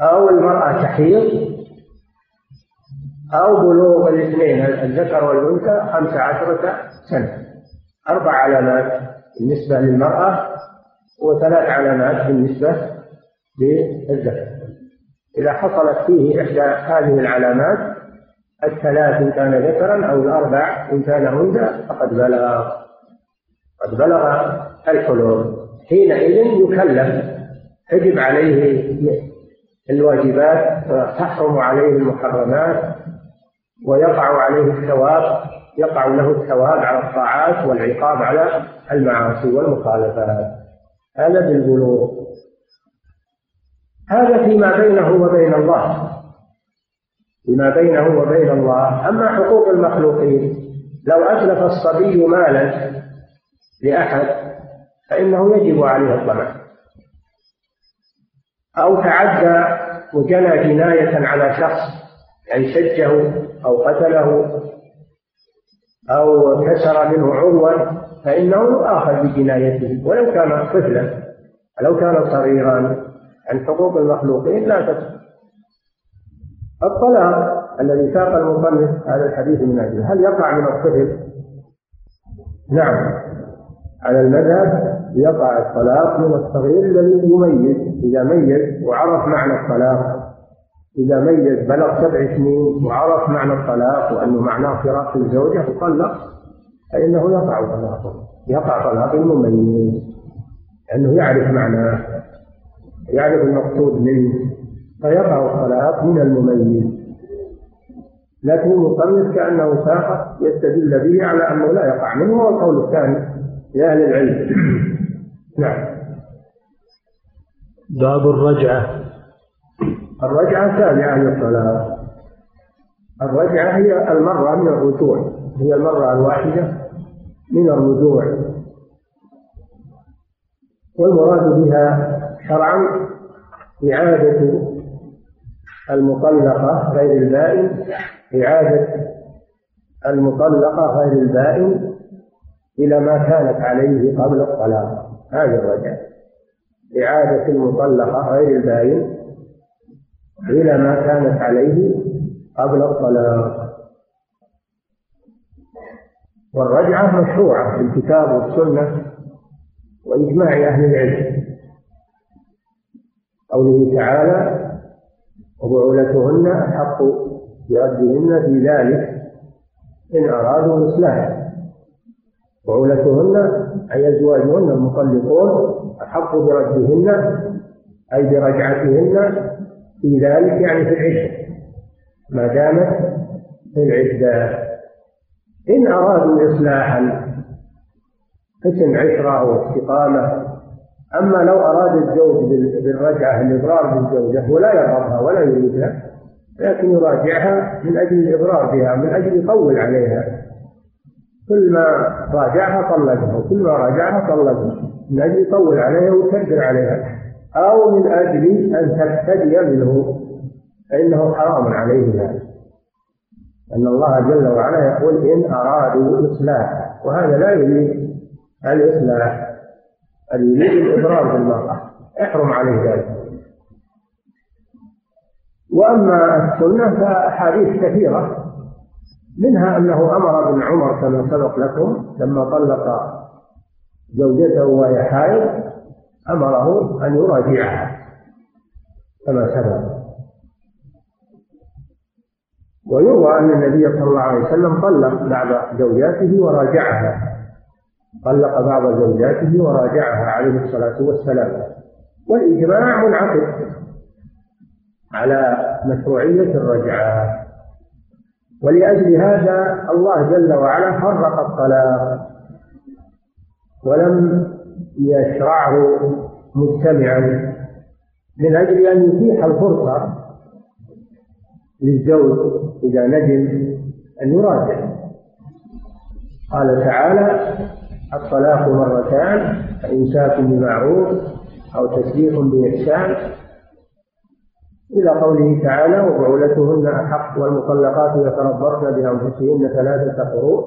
Speaker 3: أو المرأة تحيض أو بلوغ الاثنين الذكر والأنثى خمس عشرة سنة. أربع علامات. بالنسبة للمرأة وثلاث علامات بالنسبة للذكر إذا حصلت فيه إحدى هذه العلامات الثلاث إن كان ذكرا أو الأربع إن كان أنثى فقد بلغ قد بلغ الحلول. حينئذ يكلف تجب عليه الواجبات وتحرم عليه المحرمات ويقع عليه الثواب يقع له الثواب على الطاعات والعقاب على المعاصي والمخالفات. هذا بالبلوغ. هذا فيما بينه وبين الله. فيما بينه وبين الله. أما حقوق المخلوقين لو أتلف الصبي مالا لأحد فإنه يجب عليه الضمان أو تعدى وجنى جناية على شخص يعني شجه أو قتله أو كسر منه عضوا فإنه يؤاخذ بجنايته. ولو كان طفلا ولو كان صغيرا عن حقوق المخلوقين لا تدخل الطلاق الذي ساق المصنف هذا الحديث من أجله. هل يقع من الطفل؟ نعم. على المذهب يقع الطلاق من الصغير الذي يميز. إذا ميز وعرف معنى الطلاق إذا ميز بلغ سبع سنين وعرف معنى الطلاق وأنه معناه فراق الزوجة وطلق فإنه يقع طلاقه يقع طلاق المميز لأنه يعرف معناه يعرف المقصود منه فيقع الطلاق من المميز. لكن المصنف كأنه ساق يستدل به على أنه لا يقع منه هو القول الثاني لأهل العلم. [clears throat] نعم.
Speaker 2: باب الرجعة.
Speaker 3: الرجعة تابعة للصلاة الرجعة هي المرة من الرجوع. هي المرة الواحدة من الرجوع. والمراد بها شرعا إعادة المطلقة غير البائن. إعادة المطلقة غير البائن إلى ما كانت عليه قبل الطلاق. هذا الرجعة. إعادة المطلقة غير البائن إلى ما كانت عليه قبل الطلاق. والرجعة مشروعة في الكتاب والسنة وإجماع أهل العلم. قوله تعالى وبعولتهن أحق بردهن في ذلك إن أرادوا إصلاحا بعولتهن أي أزواجهن المطلقون أحق بردهن أي برجعتهن في ذلك يعني في العدة ما دامت في العدة إن أرادوا إصلاحا حسن عشرة واستقامة. أما لو أراد الزوج بالرجعة الإضرار بالزوجة ولا يرغبها ولا يريدها لكن يراجعها من أجل الإضرار بها من أجل يطول عليها. كل ما راجعها طلقها وكل ما راجعها طلقها من أجل يطول عليها ويكبر عليها. أو من أجل أن تفتدي منه فإنه حرام عليه ذلك. أن الله جل وعلا يقول إن أرادوا الإصلاح وهذا لا يريد الإصلاح بل يريد الإضرار بالمرأة. يحرم عليه ذلك. وأما السنة فأحاديث كثيرة. منها أنه أمر ابن عمر كما سبق لكم لما طلق زوجته وهي حائض أمره أن يراجعها. كما سبق. ويروى أن النبي صلى الله عليه وسلم طلق بعض زوجاته وراجعها. طلق بعض زوجاته وراجعها عليه الصلاة والسلام. والإجماع منعقد على مشروعية الرجعة. ولأجل هذا الله جل وعلا فرق الطلاق. ولم يشرعه مجتمعا. من أجل أن يتيح الفرصة للزوج إذا ندم أن يراجع. قال تعالى الطلاق مرتان فإمساك بمعروف أو تسريح بإحسان. إلى قوله تعالى وبعولتهن أحق والمطلقات يتربصن بأنفسهن ثلاثة قروء.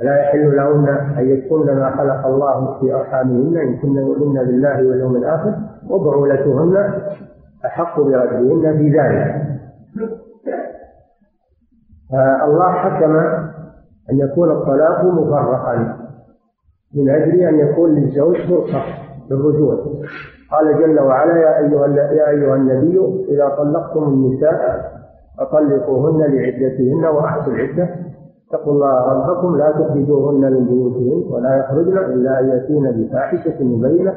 Speaker 3: ولا يحل لهن أن يكتمن ما خلق الله في أرحامهن إن كن يؤمن بالله واليوم الآخر وبعولتهن أحق بردهن في ذلك. فالله حكم أن يكون الطلاق مفرقا من أجل أن يكون للزوج فرصة للرجوع. قال جل وعلا يا أيها يا أيها النبي إذا طلقتم النساء فطلقوهن لعدتهن وأحسوا العدة اتقوا الله ربكم لا تخرجوهن من بيوتهن ولا يخرجن إلا أن يأتين بفاحشة مبينة.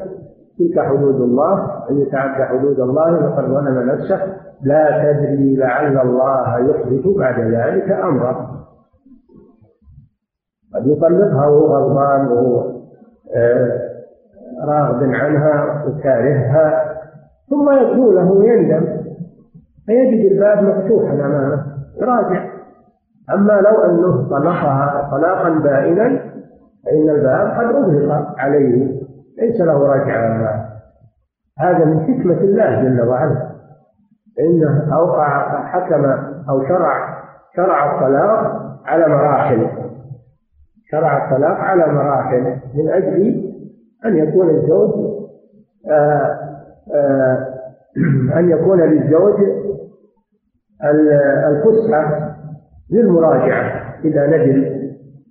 Speaker 3: تلك حدود الله أن يتعدى حدود الله فقد ظلم نفسه. لا تدري لعل الله يحدث بعد ذلك أمرا. قد يطلقها وهو غضبان وهو آه، راغب عنها وكارهها. ثم يبدو له يندم فيجد الباب مفتوحا أمامه يراجع أما لو أنه طلقها طلاقا بائنا فإن الباب قد اغلق عليه ليس له رجعه هذا من حكمة الله جل وعلا. إنه أوقع حكم أو شرع شرع الطلاق على مراحل. شرع الطلاق على مراحل من أجل أن يكون الزوج آه، آه، [clears throat] أن يكون للزوج الفسحة للمراجعة إذا ندم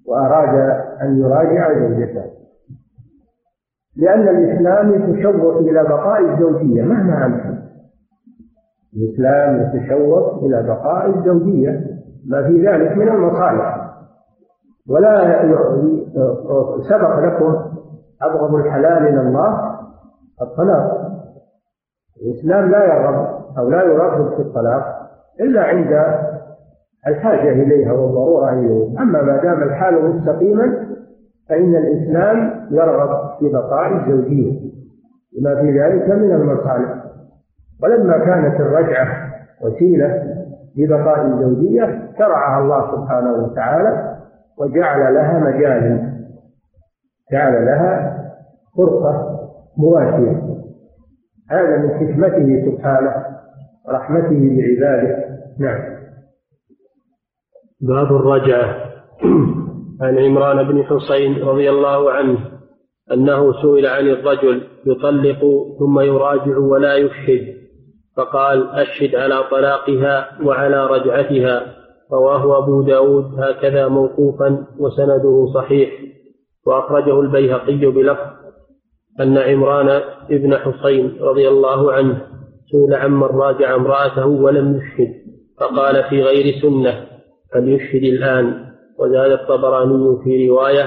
Speaker 3: وأراد أن يراجع زوجته. لأن الإسلام يتشوق إلى بقاء الزوجية مهما أمكن. الإسلام يتشوق إلى بقاء الزوجية ما في ذلك من المصالح. ولا سبق لكم أبغض الحلال إلى الله الطلاق. الإسلام لا يرغب أو لا يرغب في الطلاق إلا عند الحاجة إليها والضرورة إليها أما ما دام الحال مستقيما فإن الإسلام يرغب في بقاء الزوجية لما في ذلك من المصالح. ولما كانت الرجعة وسيلة لبقاء الزوجية شرعها الله سبحانه وتعالى وجعل لها مجالا. جعل لها فرصة مواسية. هذا من حكمته سبحانه ورحمته بعباده نعم.
Speaker 2: باب الرجعة. [clears throat] عن عمران بن حسين رضي الله عنه أنه سئل عن الرجل يطلق ثم يراجع ولا يشهد فقال أشهد على طلاقها وعلى رجعتها. رواه أبو داود هكذا موقوفا وسنده صحيح. وأخرجه البيهقي بلفظ أن عمران بن حصين رضي الله عنه سئل عمن راجع امرأته ولم يشهد فقال في غير سنة. فليشهد الآن وزاد الطبراني في رواية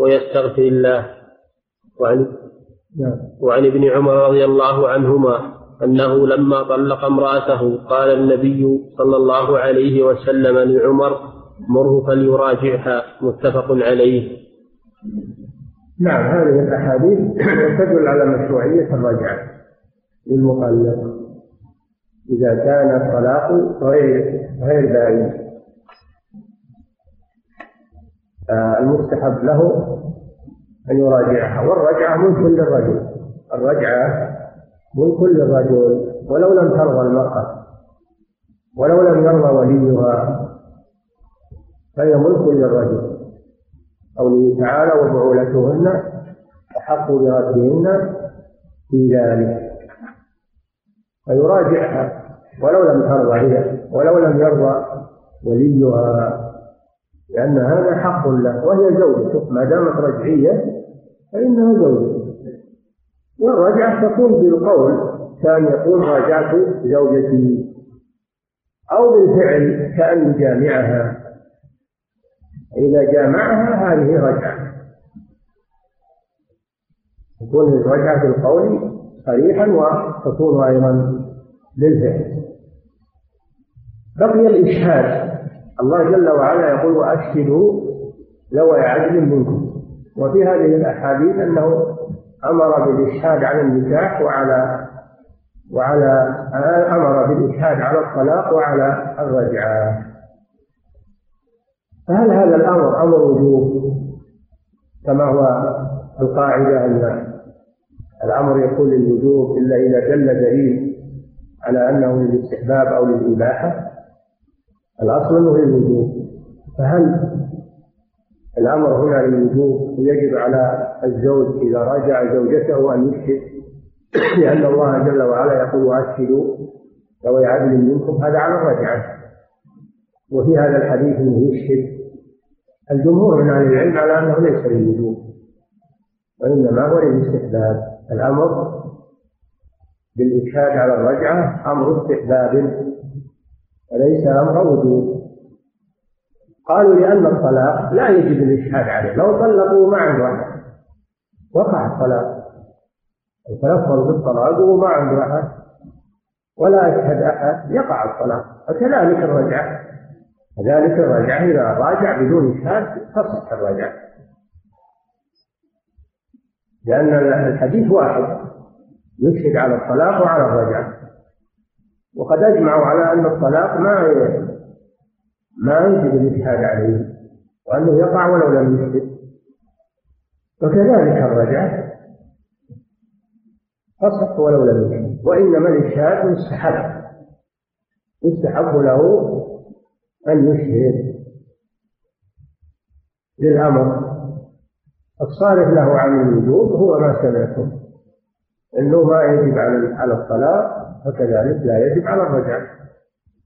Speaker 2: ويستغفر الله. وعن نعم. وعن ابن عمر رضي الله عنهما أنه لما طلق امرأته قال النبي صلى الله عليه وسلم لعمر مره فليراجعها متفق عليه.
Speaker 3: نعم هذه الأحاديث تدل على مشروعية الرجعة للمطلق إذا كان الطلاق غير غير بائن آه، المستحب له أن يراجعها. والرجعة ملك للرجل الرجعة ملك للرجل ولو لم ترضى المرأة. ولو لم يرضى وليها. فهي ملك للرجل. قوله تعالى وبعولتهن أحق بردهن في ذلك. فيراجعها. ولو لم ترضى هي ولو لم يرضى وليها. لأن هذا حق له وهي زوجته ما دامت رجعية فإنها زوجته والرجعة تكون بالقول كان يقول راجعت زوجتي أو بالفعل كأن يجامعها إذا جامعها هذه رجعة. تكون الرجعة بالقول صريحا وتكون أيضا للفعل بقي الإشهاد. الله جل وعلا يقول وأشهدوا ذوي عدل منكم. وفي هذه الأحاديث أنه أمر بالإشهاد على النكاح وعلى وعلى أمر بالإشهاد على الطلاق وعلى الرجعة. فهل هذا الأمر أمر وجوب كما هو القاعدة أن الأمر يكون للوجوب إلا إذا دل دليل على أنه للاستحباب أو للإباحة؟ الأصل أنه للوجوب فهل الأمر هنا للوجوب ويجب على الزوج إذا راجع زوجته أن يشهد [coughs] لأن الله جل وعلا يقول وأشهدوا ذوي عدل منكم هذا على الرجعة. وفي هذا الحديث أنه يشهد. الجمهور من أهل العلم على أنه ليس للوجوب وإنما هو للاستحباب. الأمر بالإشهاد على الرجعة أمر استحباب وليس أمر وجوب. قالوا لأن الطلاق لا يجب الإشهاد عليه لو طلقوا ما عنده أحد وقع الطلاق. تلفظ بالطلاق وهو ما عنده أحد ولا يشهد أحد يقع الطلاق. وكذلك الرجعة كذلك الرجعة إذا راجع بدون إشهاد تصح الرجعة لأن الحديث واحد يشهد على الطلاق وعلى الرجعة وقد أجمعوا على أن الطلاق ما ما يجب الإشهاد عليه وأنه يقع ولو لم يشهد وكذلك الرجعة تصح ولو لم يشهد وإنما الإشهاد مستحب. يستحب له أن يشهد للأمر. الصالح له عن الوجوب هو ما سمعتم إنه ما يجب على الطلاق وكذلك لا يجب على الرجعه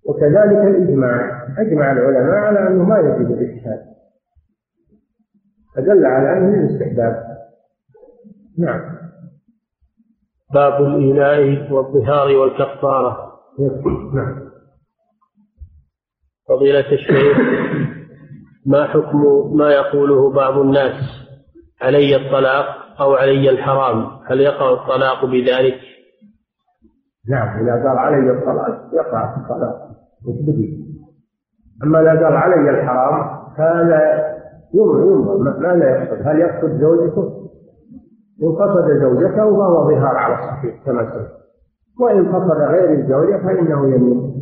Speaker 3: وكذلك الإجماع. أجمع العلماء على أنه ما يجب الإجتهاد. فدل على أنه الاستحباب. نعم.
Speaker 2: باب الإيلاء والظهار والكفارة.
Speaker 3: نعم.
Speaker 2: فضيلة الشيخ ما حكم ما يقوله بعض الناس؟ علي الطلاق أو علي الحرام؟ هل يقع الطلاق بذلك؟
Speaker 3: نعم إذا قال علي الطلاق يقع الطلاق مثبتي أما إذا قال علي الحرام فهذا ينظر ماذا يقصد؟ هل يقصد زوجته؟ إن قصد زوجته فهو ظهار على الصحيح كما سمع وإن قصد غير الزوجة فإنه يمين.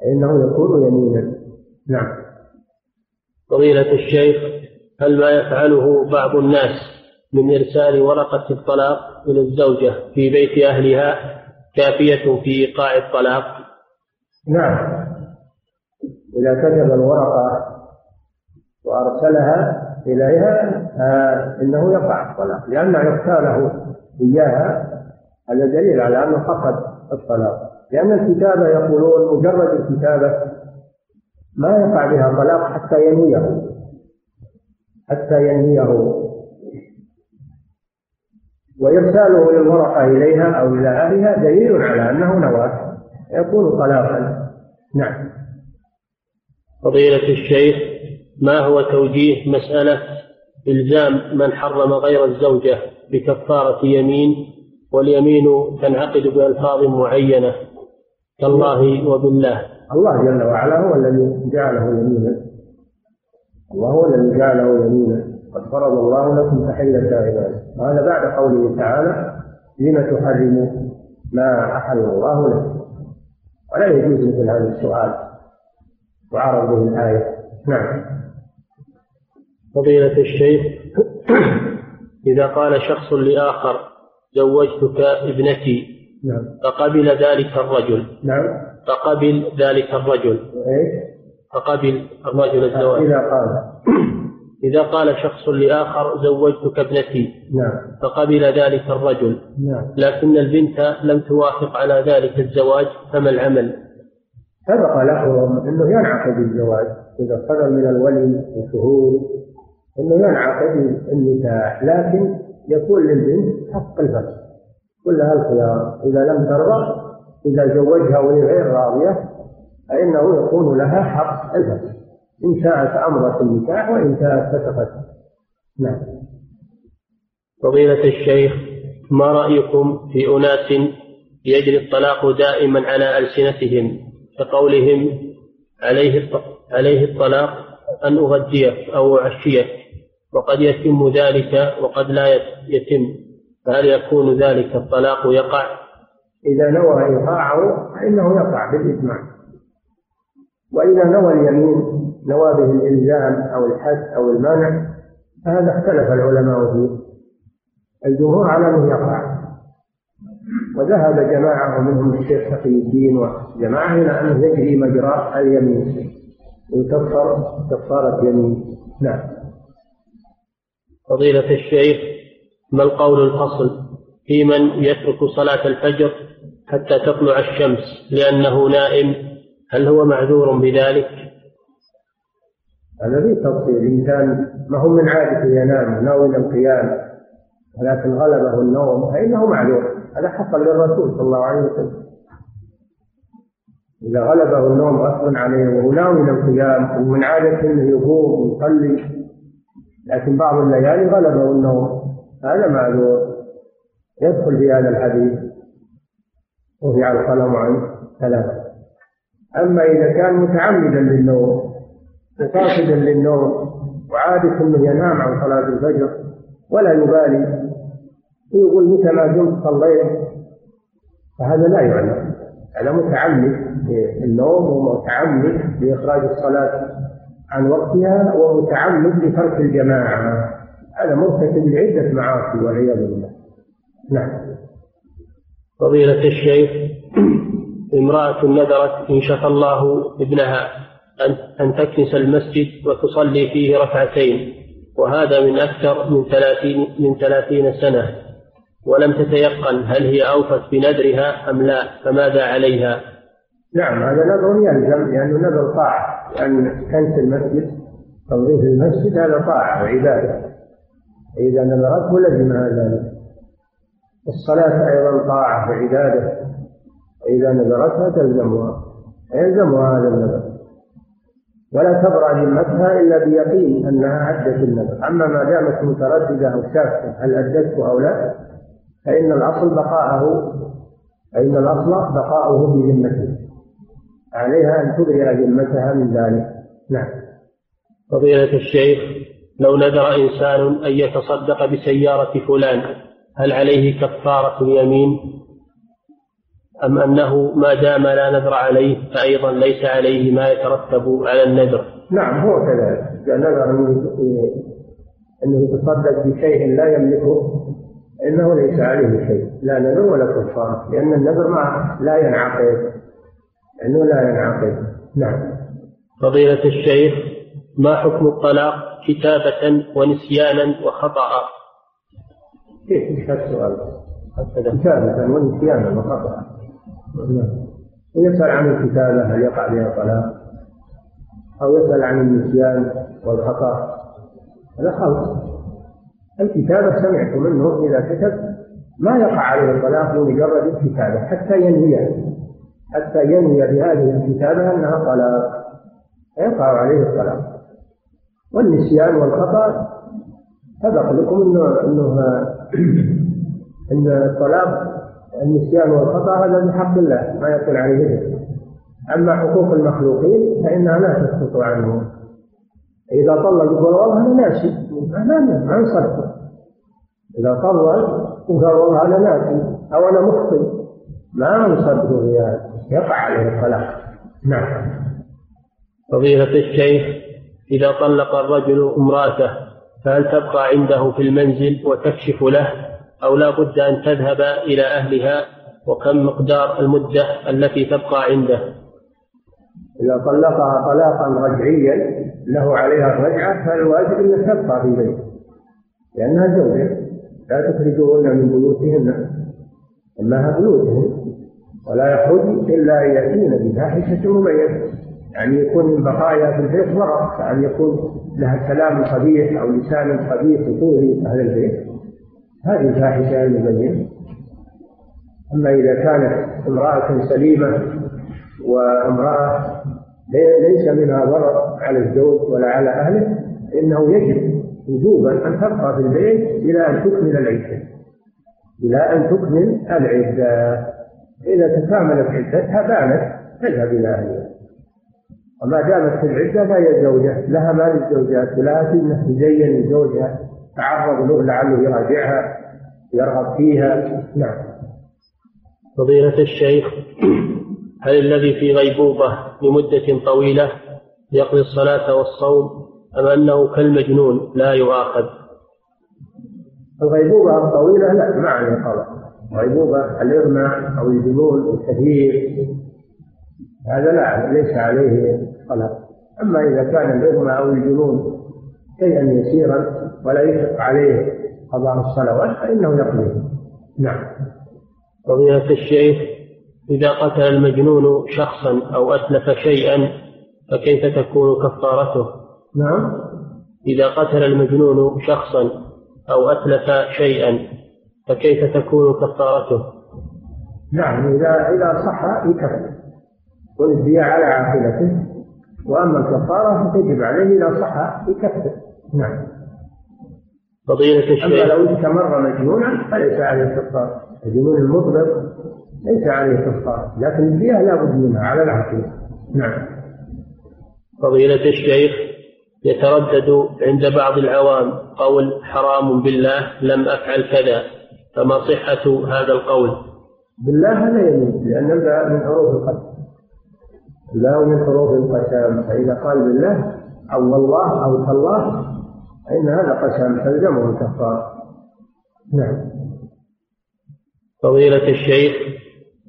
Speaker 3: فإنه يكون يمينا. نعم.
Speaker 2: فضيلة الشيخ هل ما يفعله بعض الناس من إرسال ورقة الطلاق إلى الزوجة في بيت أهلها؟ كافية في إيقاع الطلاق؟
Speaker 3: نعم. إذا كتب الورقة وأرسلها إليها آه إنه يقع الطلاق لأن إرساله إياها. هذا دليل على أنه فقد الطلاق. لأن الكتابة يقولون مجرد الكتابة ما يقع بها طلاق حتى ينويه حتى ينهيه. وإرساله للورقة إليها أو إلى أهلها دليل على أنه نواة يكون طلاقا. نعم.
Speaker 2: فضيلة الشيخ ما هو توجيه مسألة إلزام من حرم غير الزوجة بكفارة يمين واليمين تنعقد بألفاظ معينة؟ كالله وبالله.
Speaker 3: الله جل وعلا هو الذي جعله يمينا. الله هو الذي جعله يمينا. قد فرض الله لكم تحية عباده وهذا بعد قوله تعالى لم تحرموا ما أحل الله لكم ولا يجوز مثل هذا السؤال وعرض به الآية. نعم.
Speaker 2: فضيلة الشيخ إذا قال شخص لآخر زوجتك ابنتي
Speaker 3: نعم.
Speaker 2: فقبل ذلك الرجل.
Speaker 3: نعم.
Speaker 2: فقبل ذلك الرجل.
Speaker 3: إيش؟
Speaker 2: فقبل الرجل الزواج.
Speaker 3: إذا قال.
Speaker 2: إذا قال شخص لآخر زوجتك ابنتي.
Speaker 3: نعم.
Speaker 2: فقبل ذلك الرجل.
Speaker 3: نعم.
Speaker 2: لكن البنت لم توافق على ذلك الزواج فما العمل؟
Speaker 3: سبق لهم إنه ينعقد الزواج. إذا صدر من الولي وشهود إنه ينعقد النكاح. لكن يكون للبنت حق الفسخ كلها الخيار. إذا لم ترضى إذا زوجها وهي غير راضية فإنه يكون لها حق الفسخ إن شاءت امرت النكاح وإن شاءت فسخت نعم.
Speaker 2: فضيلة الشيخ ما رأيكم في أناس يجري الطلاق دائما على ألسنتهم؟ كقولهم عليه عليه الطلاق أن أغديك أو أعشيك وقد يتم ذلك وقد لا يت- يتم. فهل يكون ذلك الطلاق يقع؟
Speaker 3: إذا نوى إيقاعه فإنه يقع بالإجماع. وإذا نوى اليمين نوى به الإلزام أو الحث أو المنع فهذا اختلف العلماء فيه. الجمهور على أنه يقع. وذهب جماعة منهم الشيخ تقي الدين وجماعة إلى أنه يجري مجرى اليمين. ويكفر كفارة يمين. نعم.
Speaker 2: فضيلة الشيخ ما القول الفصل في من يترك صلاة الفجر حتى تطلع الشمس لأنه نائم؟ هل هو معذور بذلك؟
Speaker 3: هذا فيه تفصيل. إن كان ما هو من عادته ينام ناوي القيام ولكن غلبه النوم فإنه معذور هذا حصل للرسول صلى الله عليه وسلم. إذا غلبه النوم غصبا عليه وهو ناوي القيام ومن عادته أنه يقوم ويصلي لكن بعض الليالي غلبه النوم. هذا معذور يدخل في هذا الحديث وفي القلم عن ثلاثة. أما إذا كان متعمدا للنوم وقاصدا للنوم وعادة أنه ينام عن صلاة الفجر ولا يبالي. ويقول متى ما قمت صليت؟ فهذا لا يعلم هذا متعمد للنوم ومتعمد لإخراج الصلاة عن وقتها ومتعمد لترك الجماعة. هذا مرتكب لعدة معاصي والعياذ بالله. نعم.
Speaker 2: فضيلة الشيخ امرأة نذرت إن شفى الله ابنها. أن تكنس المسجد وتصلي فيه ركعتين وهذا من أكثر من ثلاثين من ثلاثين سنة. ولم تتيقن هل هي أوفت بنذرها أم لا فماذا عليها؟
Speaker 3: نعم هذا نذر يلزم لأنه نذر طاعة. لأن كنس المسجد تنظيف المسجد هذا طاعة وعبادة. إذا نذرته لزم هذا. الصلاة أيضا طاعة وعبادة. وإذا نذرتها تلزمها. يلزمها هذا النذر. ولا تبرأ ذمتها إلا بيقين أنها أدت النذر. أما ما دامت مترددة أو شاكة هل أدته أو لا؟ فإن الأصل بقاءه فإن الأصل بقاؤه بذمته. عليها أن تبرئ ذمتها من ذلك. نعم.
Speaker 2: فضيلة الشيخ لو نذر إنسان أن يتصدق بسيارة فلان هل عليه كفارة اليمين؟ أم أنه ما دام لا نذر عليه فأيضا ليس عليه ما يترتب على النذر.
Speaker 3: نعم هو كذلك. إذا نذر أنه أنه يتصدق بشيء لا يملكه إنه ليس عليه شيء. لا نذر ولا كفارة لأن النذر ما لا ينعقد. لأنه لا ينعقد. نعم.
Speaker 2: فضيلة الشيخ ما حكم الطلاق كتابة ونسيانا وخطأ؟
Speaker 3: كيف إيش السؤال؟ كتابة ونسيانا وخطأ. نعم. ويسأل عن الكتابة هل يقع بها طلاق؟ أو يسأل عن النسيان والخطأ؟ هذا خلط الكتابة سمعت منه إذا كتب ما يقع عليه الطلاق بمجرد الكتابة حتى ينوي حتى ينوي بهذه الكتابة أنها طلاق. فيقع عليه الطلاق. والنسيان والخطأ سبق لكم انه انه إن الطلاق النسيان والخطأ هذا من حق الله ما يكون عليه اثم أما حقوق المخلوقين فإنها لا تسقط عنه. إذا طلق يقول والله أنا ناسي ما ما انصرف إذا طلق وقال والله أنا ناسي أو أنا مخطئ ما انصرف هذا يقع عليه الطلاق نعم.
Speaker 2: فضيلة الشيخ إذا طلق الرجل امرأته فهل تبقى عنده في المنزل وتكشف له؟ أو لا بد أن تذهب إلى أهلها وكم مقدار المدة التي تبقى عنده.
Speaker 3: إذا طلقها طلاقا رجعيا له عليها الرجعة فالواجب أن تبقى في بيته لأنها زوجة لا تخرجوهن من بيوتهن. إنها بيوتهن ولا يخرج إلا أن يأتين بفاحشة مميزة يعني يكون من بقايا في البيت مرض يعني يكون لها كلام قبيح أو لسان قبيح يطوي أهل البيت. هذه الفاحشة المبينة أما إذا كانت امرأة سليمة وامرأة ليس منها ضرر على الزوج ولا على أهله إنه يجب وجوبا أن تبقى في البيت إلى أن تكمل العدة. إلى أن تكمل العدة. إذا تكاملت عدتها بانت تذهب إلى أهلها. وما دامت في العدة فهي زوجة. لها ما للزوجات ولها سنة تزين لزوجها تعرض له لعله يراجعها يرغب فيها. نعم.
Speaker 2: فضيلة الشيخ هل الذي في غيبوبة لمدة طويلة يقضي الصلاة والصوم أم أنه كالمجنون لا يؤاخذ؟
Speaker 3: الغيبوبة الطويلة لا ما عليه قضاء غيبوبة الإغماء أو الجنون الكثير هذا لا ليس عليه قلق أما إذا كان الإغماء أو الجنون شيئا يسيرا ولا يشق عليه قضاء الصلوات فإنه يقضيه نعم.
Speaker 2: فضيلة الشيخ إذا قتل المجنون شخصا أو أتلف شيئا فكيف تكون كفارته؟
Speaker 3: نعم.
Speaker 2: إذا قتل المجنون شخصا أو أتلف شيئا فكيف تكون كفارته؟
Speaker 3: نعم إذا إذا صح يكفر والدية على عاقلته وأما الكفارة فتجب عليه إذا صح يكفر نعم.
Speaker 2: فضيلة الشيخ.
Speaker 3: أما لو استمر مجنونا فليس عليه كفارة الجنون المطلق ليس عليه كفارة لكن الدية لا بد منها على العاقلة نعم.
Speaker 2: فضيلة الشيخ يتردد عند بعض العوام قول حرام بالله لم أفعل كذا فما صحة هذا القول؟
Speaker 3: بالله هذا يمين لأن من حروف القسم. لا من حروف القسم فإذا قال بالله أو والله أو تالله فإن هذا قسم تلزمه الكفارة نعم.
Speaker 2: فضيلة الشيخ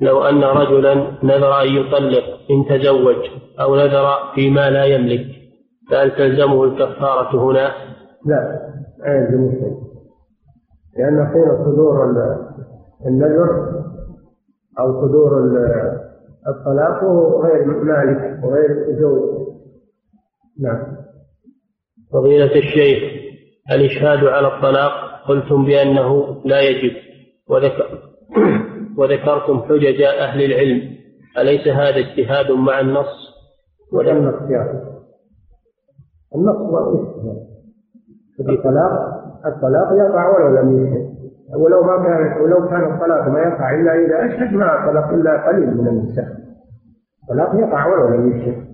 Speaker 2: لو أن رجلا نذر أن يطلق إن تزوج أو نذر فيما لا يملك فهل تلزمه الكفارة هنا؟
Speaker 3: لا لا يلزمه شيء لأن حين صدور النذر أو صدور الطلاق وهو غير مالك وغير زوج نعم.
Speaker 2: فضيلة الشيخ الإشهاد على الطلاق قلتم بأنه لا يجب وذكر [clears throat] وذكرتم حجج أهل العلم أليس هذا اجتهاد مع النص؟
Speaker 3: والنص يا النص والاجتهاد الطلاق الطلاق يقع ولو لم يشهد ولو ما كان ولو كان الطلاق ما يقع إلا إذا أشهد ما طلق إلا قليل من النساء. الطلاق يقع ولو لم يشهد.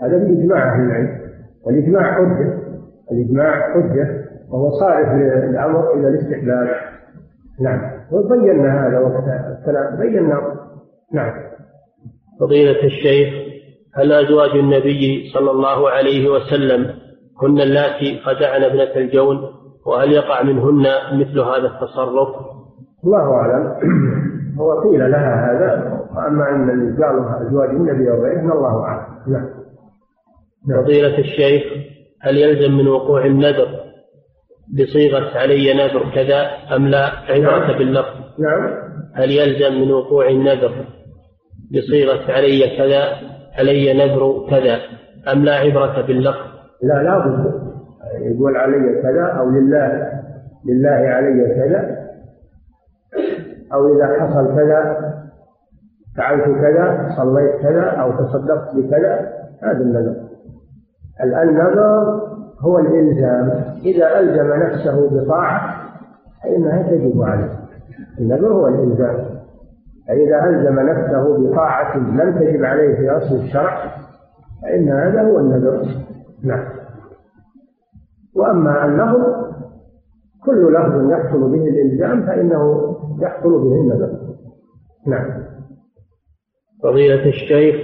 Speaker 3: هذا باجماع أهل العلم. والإجماع حجة. الإجماع حجة وهو صارف الامر إلى الاستحلال نعم. وبينا هذا وقت الكلام. بينا. نعم.
Speaker 2: فضيلة الشيخ هل أزواج النبي صلى الله عليه وسلم هن اللاتي خدعن ابنة الجون؟ وهل يقع منهن مثل هذا التصرف؟
Speaker 3: الله أعلم. هو قيل لها هذا وأما أن قالوا أزواج النبي أو غيره الله أعلم. نعم.
Speaker 2: فضيلة الشيخ هل يلزم من وقوع النذر بصيغة علي نذر كذا أم لا؟ عبرة
Speaker 3: نعم.
Speaker 2: باللفظ.
Speaker 3: نعم.
Speaker 2: هل يلزم من وقوع النذر بصيغة علي كذا علي نذر كذا أم لا؟ عبرة باللفظ.
Speaker 3: لا لا بد. يقول علي كذا أو لله لله علي كذا أو إذا حصل كذا فعلت كذا صليت كذا أو تصدقت بكذا هذا النذر. النذر هو الإلزام. إذا ألزم نفسه بطاعة فإنها تجب عليه. النذر هو الإلزام. فإذا ألزم نفسه بطاعة لم تجب عليه في أصل الشرع فإن هذا هو النذر. نعم. وأما اللفظ كل لفظ يحصل به الإلزام فإنه يحصل به النذر. نعم.
Speaker 2: فضيلة الشيخ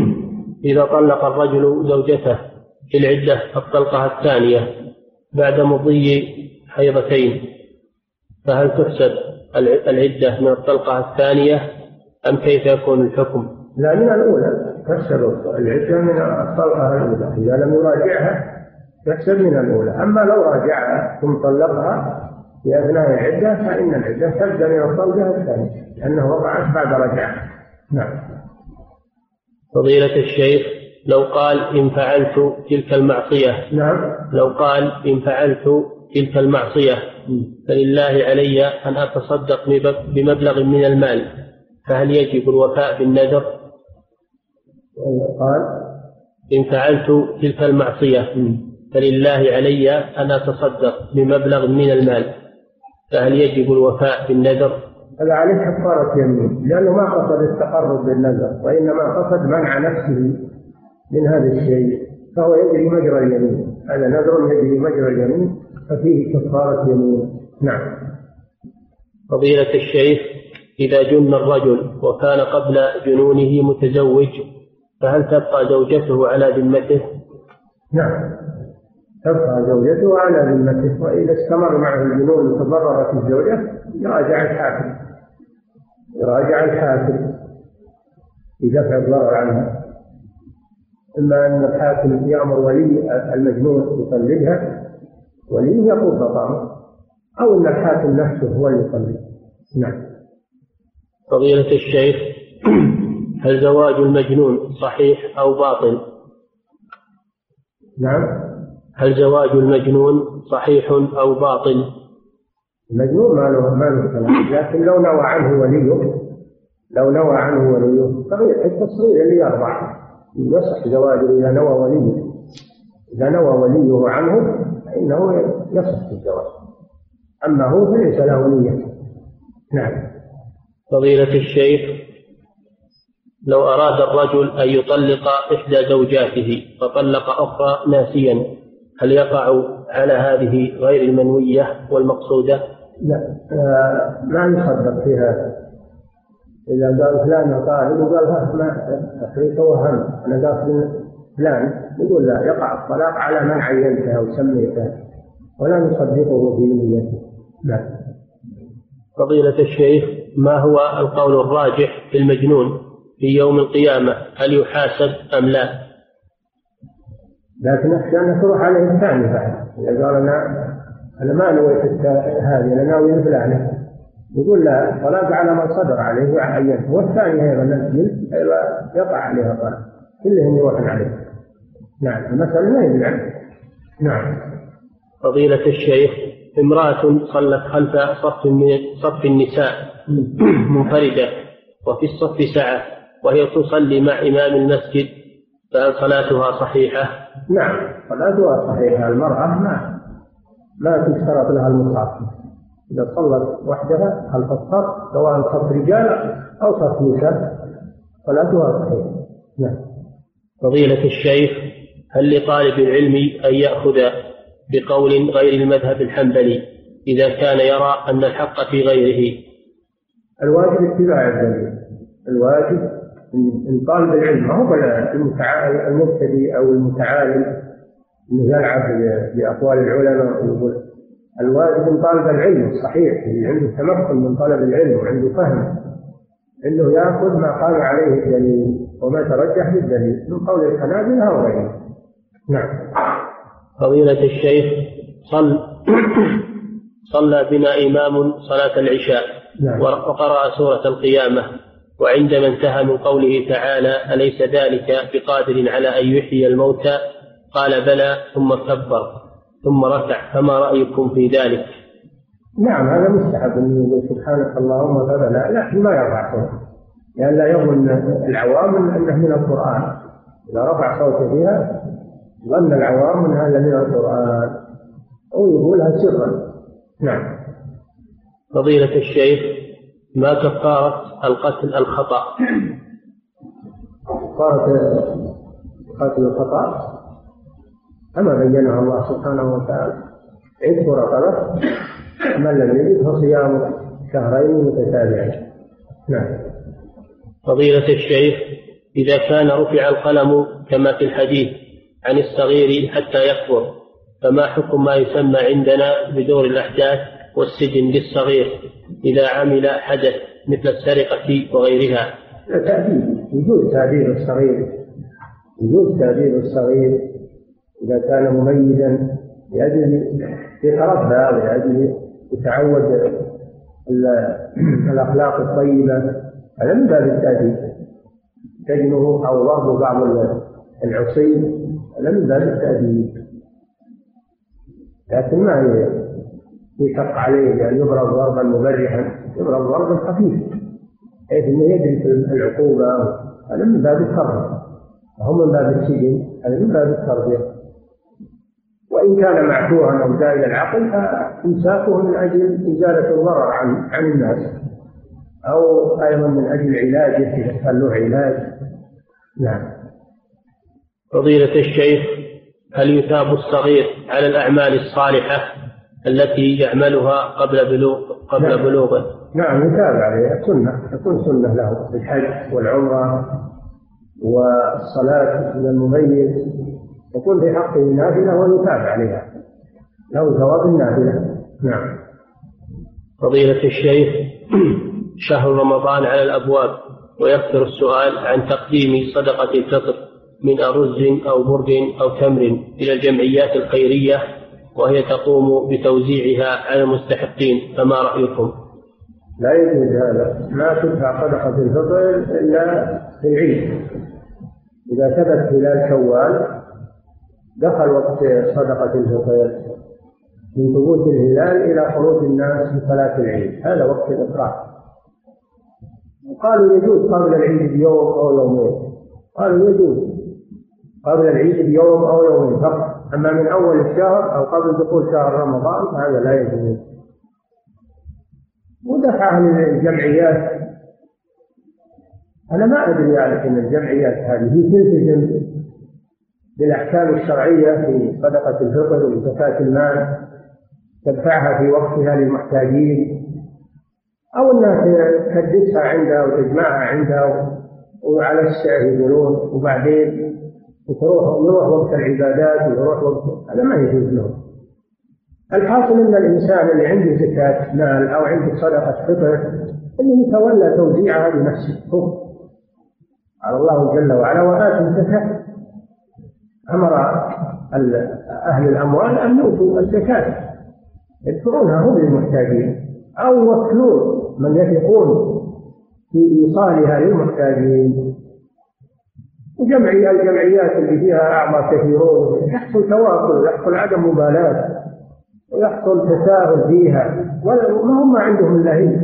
Speaker 2: [clears throat] إذا طلق الرجل زوجته في العدة الطلقة الثانية بعد مضي حيضتين. فهل تحسب العدة من الطلقة الثانية أم كيف يكون الحكم؟
Speaker 3: لا من الأولى تحسب العدة من الطلقة الأولى. إذا لم يراجعها تحسب من الأولى. أما لو راجعها ثم طلقها في أثناء العدة فإن العدة تبدأ من الطلقة الثانية لأنه وقعت بعد رجعة نعم.
Speaker 2: فضيلة الشيخ لو قال إن فعلت تلك المعصية.
Speaker 3: نعم.
Speaker 2: لو قال إن فعلت تلك المعصية. فلله علي أن أتصدق بمبلغ من المال. فهل يجب الوفاء بالنذر؟
Speaker 3: قال.
Speaker 2: إن فعلت تلك المعصية. فلله علي أن أتصدق بمبلغ من المال. فهل يجب الوفاء بالنذر؟
Speaker 3: هذا عليه كفارة يمين. لأنه ما قصد التقرب بالنذر وإنما قصد منع نفسه من هذا الشيء فهو يجري مجرى اليمين. هذا نذر يجري مجرى اليمين ففيه كفارة يمين. نعم.
Speaker 2: فضيلة الشيخ إذا جن الرجل وكان قبل جنونه متزوج فهل تبقى زوجته على ذمته؟
Speaker 3: نعم. تبقى زوجته على ذمته وإذا استمر معه الجنون وتضررت الزوجة يراجع الحاكم. يراجع الحاكم. في دفع الضرر عنها. إما أن الحاكم يأمر ولي المجنون يطلقها ولي يقول بطامة أو أن الحاكم نفسه هو اللي يطلق. نعم.
Speaker 2: فضيلة الشيخ هل زواج المجنون صحيح أو باطل؟
Speaker 3: نعم.
Speaker 2: هل زواج المجنون صحيح أو باطل؟
Speaker 3: المجنون ما له ما له كلام. لكن لو نوى عنه وليه لو نوى عنه وليه صغير التصغير اللي يرضع يصح زواجه إذا نوى وليه. إذا نوى وليه عنه فإنه يصح الزواج أما هو فليس له ولية نعم.
Speaker 2: فضيلة الشيخ لو أراد الرجل أن يطلق إحدى زوجاته فطلق أخرى ناسيا هل يقع على هذه غير المنوية والمقصودة؟
Speaker 3: لا. آه ما يصدق في هذا. إذا قال فلان طالب وقال ها ما أخي توهم أنا قاصد فلان يقول لا يقع الطلاق على من عينته أو سميته ولا نصدقه في نيته. لا
Speaker 2: فضيلة الشيخ ما هو القول الراجح في المجنون في يوم القيامة؟ هل يحاسب أم لا؟
Speaker 3: لكن أخشى أن تروح عليه الثاني بعد. إذا قال أنا أنا ما نويت هذه أنا ناوي فلانة يقول لا الطلاق على من صدر عليه وعينه والثاني أيضا يقع عليها الطلاق كلهم يروحون عليه. نعم المسألة ما هي نعم.
Speaker 2: فضيلة الشيخ امرأة صلت خلف صف من صف النساء منفردة وفي الصف سعة وهي تصلي مع إمام المسجد فهل صلاتها صحيحة؟
Speaker 3: نعم صلاتها صحيحة. المرأة ما ما تشترط لها المصحف. إذا صلت وحدها خلف الصف سواء صف رجال أو صف نساء صلاتها صحيحة نعم.
Speaker 2: فضيلة الشيخ هل لطالب العلم أن يأخذ بقول غير المذهب الحنبلي إذا كان يرى أن الحق في غيره؟
Speaker 3: الواجب اتباع الدليل الواجب إن طالب العلم ما هو المبتدئ أو المتعالم إنه يلعب بأقوال العلماء ويقول الواجب ان طالب العلم الصحيح اللي عنده تمكن من طلب العلم وعنده فهم إنه يأخذ ما قام عليه الدليل وما ترجح بالدليل من قول الحنابلة أو غيره نعم.
Speaker 2: فضيلة الشيخ صل صلى بنا إمام صلاة العشاء
Speaker 3: نعم.
Speaker 2: وقرأ سورة القيامة وعندما انتهى من قوله تعالى أليس ذلك بقادر على أن يحيي الموتى؟ قال بلى ثم كبر ثم ركع فما رأيكم في ذلك؟
Speaker 3: نعم هذا مستحب أن يقول سبحانك اللهم فبلى لكن ما يرفع صوته. لأن لا يظن العوام أنه من القرآن. إذا رفع صوته بها ظن العوام أن هذا من القرآن. أو يقولها سرا. نعم.
Speaker 2: فضيلة الشيخ ما كفارة القتل الخطأ؟
Speaker 3: كفارة قتل الخطأ؟ كما بينها الله سبحانه وتعالى. عتق رقبة من لم يجد فصيام شهرين متتابعين. نعم.
Speaker 2: فضيلة الشيخ إذا كان رفع القلم كما في الحديث عن الصغير حتى يكبر فما حكم ما يسمى عندنا بدور الأحداث والسجن للصغير إذا عمل حدث مثل السرقة وغيرها؟
Speaker 3: تأديب. وجود تأديب الصغير. وجود تأديب الصغير. إذا كان مميزا لأجل يتربى ولأجل يتعود الأخلاق الطيبة. هذا من باب التأديب. سجنه أو ضرب بعض العصي هذا من باب التأديب. لكن ما يشق عليه بأن يضرب ضربا مبرحا يضرب ضربا خفيفا بحيث إنه يدرك العقوبة. هذا من باب التربية. وهم من باب السجن هذا من باب التربية. وإن كان معفورا أو زائل العقل فإمساكه من أجل إزالة الضرر عن عن الناس. أو أيضا من أجل علاجه كان له علاج. نعم.
Speaker 2: فضيلة الشيخ هل يثاب الصغير على الأعمال الصالحة التي يعملها قبل بلوغ قبل نعم. بلوغه؟
Speaker 3: نعم يتابع عليها سنة. تكون سنة له. الحج والعمرة والصلاة من المميز. يكون في حقه نافلة ويتابع عليها. له ثواب النافلة. نعم.
Speaker 2: فضيلة الشيخ شهر رمضان على الأبواب ويكثر السؤال عن تقديم صدقة الفطر من أرز أو برد أو تمر إلى الجمعيات الخيرية وهي تقوم بتوزيعها على المستحقين فما رأيكم؟
Speaker 3: لا يجوز هذا. ما تدفع صدقة الفطر إلا في العيد. إذا ثبت هلال شوال دخل وقت صدقة الفطر من ثبوت الهلال إلى خروج الناس لصلاة العيد. هذا وقت الإفراط قالوا يجوز قبل العيد بيوم أو يومين. قالوا يجوز. قبل العيد بيوم أو يومين فقط. أما من أول الشهر أو قبل دخول شهر رمضان فهذا لا يجوز. ودفع أهل الجمعيات. أنا ما أدري يعني أن الجمعيات هذه تلتزم بالأحكام الشرعية في صدقة الفطر وزكاة المال تدفعها في وقتها للمحتاجين أو أنها تكدسها عندها وتجمعها عندها وعلى السعر يقولون وبعدين وتروح يروح وقت العبادات ويروح وقت هذا ما يجوز له. الحاصل أن الإنسان اللي عنده زكاة مال أو عنده صدقة فطر انه يتولى توزيعها بنفسه هو. قال الله جل وعلا وآتوا الزكاة أمر أهل الأموال أن يؤتوا الزكاة. يدفعونها هم للمحتاجين. أو يوكلون من يثقون في إيصالها للمحتاجين. وجمعي الجمعيات اللي فيها اعضاء كثيرون. يحصل تواصل يحصل عدم مبالاة ويحصل تساهل فيها. وما هم عندهم إلا هي.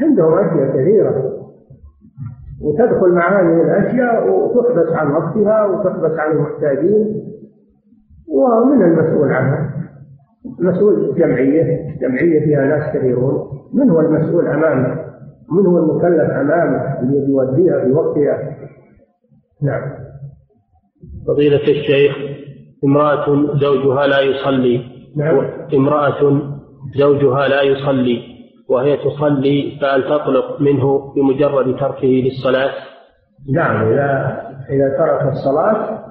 Speaker 3: عندهم أشياء كثيرة. وتدخل مع هذه الأشياء وتحبس عن وقتها وتحبس عن المحتاجين ومن المسؤول عنها. مسؤول جمعية جمعية فيها ناس كثيرون. من هو المسؤول امامه من هو المكلف امامه اللي يوديها في وقتها؟ نعم.
Speaker 2: فضيلة الشيخ امرأة زوجها لا يصلي. نعم. امرأة زوجها لا يصلي. وهي تصلي فهل تطلق منه بمجرد تركه للصلاة؟
Speaker 3: نعم إذا إذا ترك الصلاة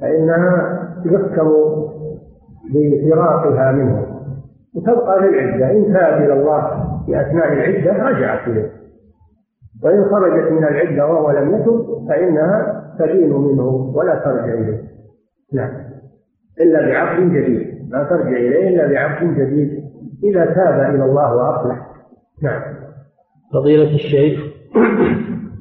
Speaker 3: فإنها يحكم بفراقها منه. وتبقى للعدة إن تاب إلى الله في أثناء العدة رجعت إليه. وإن خرجت من العدة وهو لم يتب فإنها تدين منه ولا ترجع إليه. نعم. إلا بعقد جديد لا ترجع إليه إلا بعقد جديد. إذا تاب إلى الله وأصلح. نعم.
Speaker 2: فضيلة الشيخ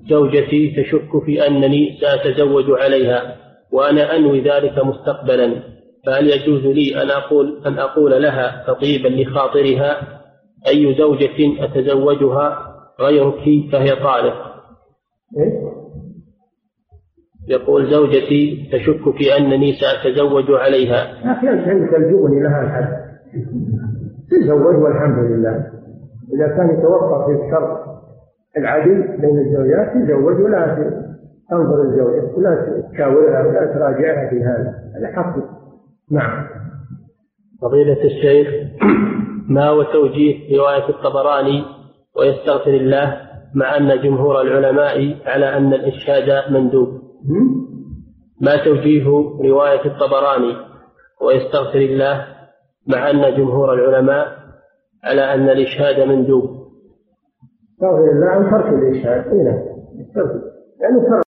Speaker 2: زوجتي تشك في أنني سأتزوج عليها وأنا أنوي ذلك مستقبلا فهل يجوز لي أن أقول أن أقول لها تطيبا لخاطرها؟ أي زوجة أتزوجها غيرك فهي طالق؟ إيه؟ يقول زوجتي تشك في أنني سأتزوج عليها.
Speaker 3: أخي أنت عندك الجبن لها الحد. تزوج والحمد لله. إذا كان يتوفر في الشرط العدل بين الزوجات تزوج ولا تنظر الزوجة ولا تشاورها ولا تراجعها في هذا. هذا حق. نعم.
Speaker 2: فضيلة الشيخ ما هو توجيه رواية الطبراني ويستغفر الله مع أن جمهور العلماء على أن الإشهاد مندوب؟ ما توجيه رواية الطبراني ويستغفر الله مع أن جمهور العلماء على أن الإشهاد مندوب
Speaker 3: استغفر الله عن ترك الإشهاد. إيه يعني فرق.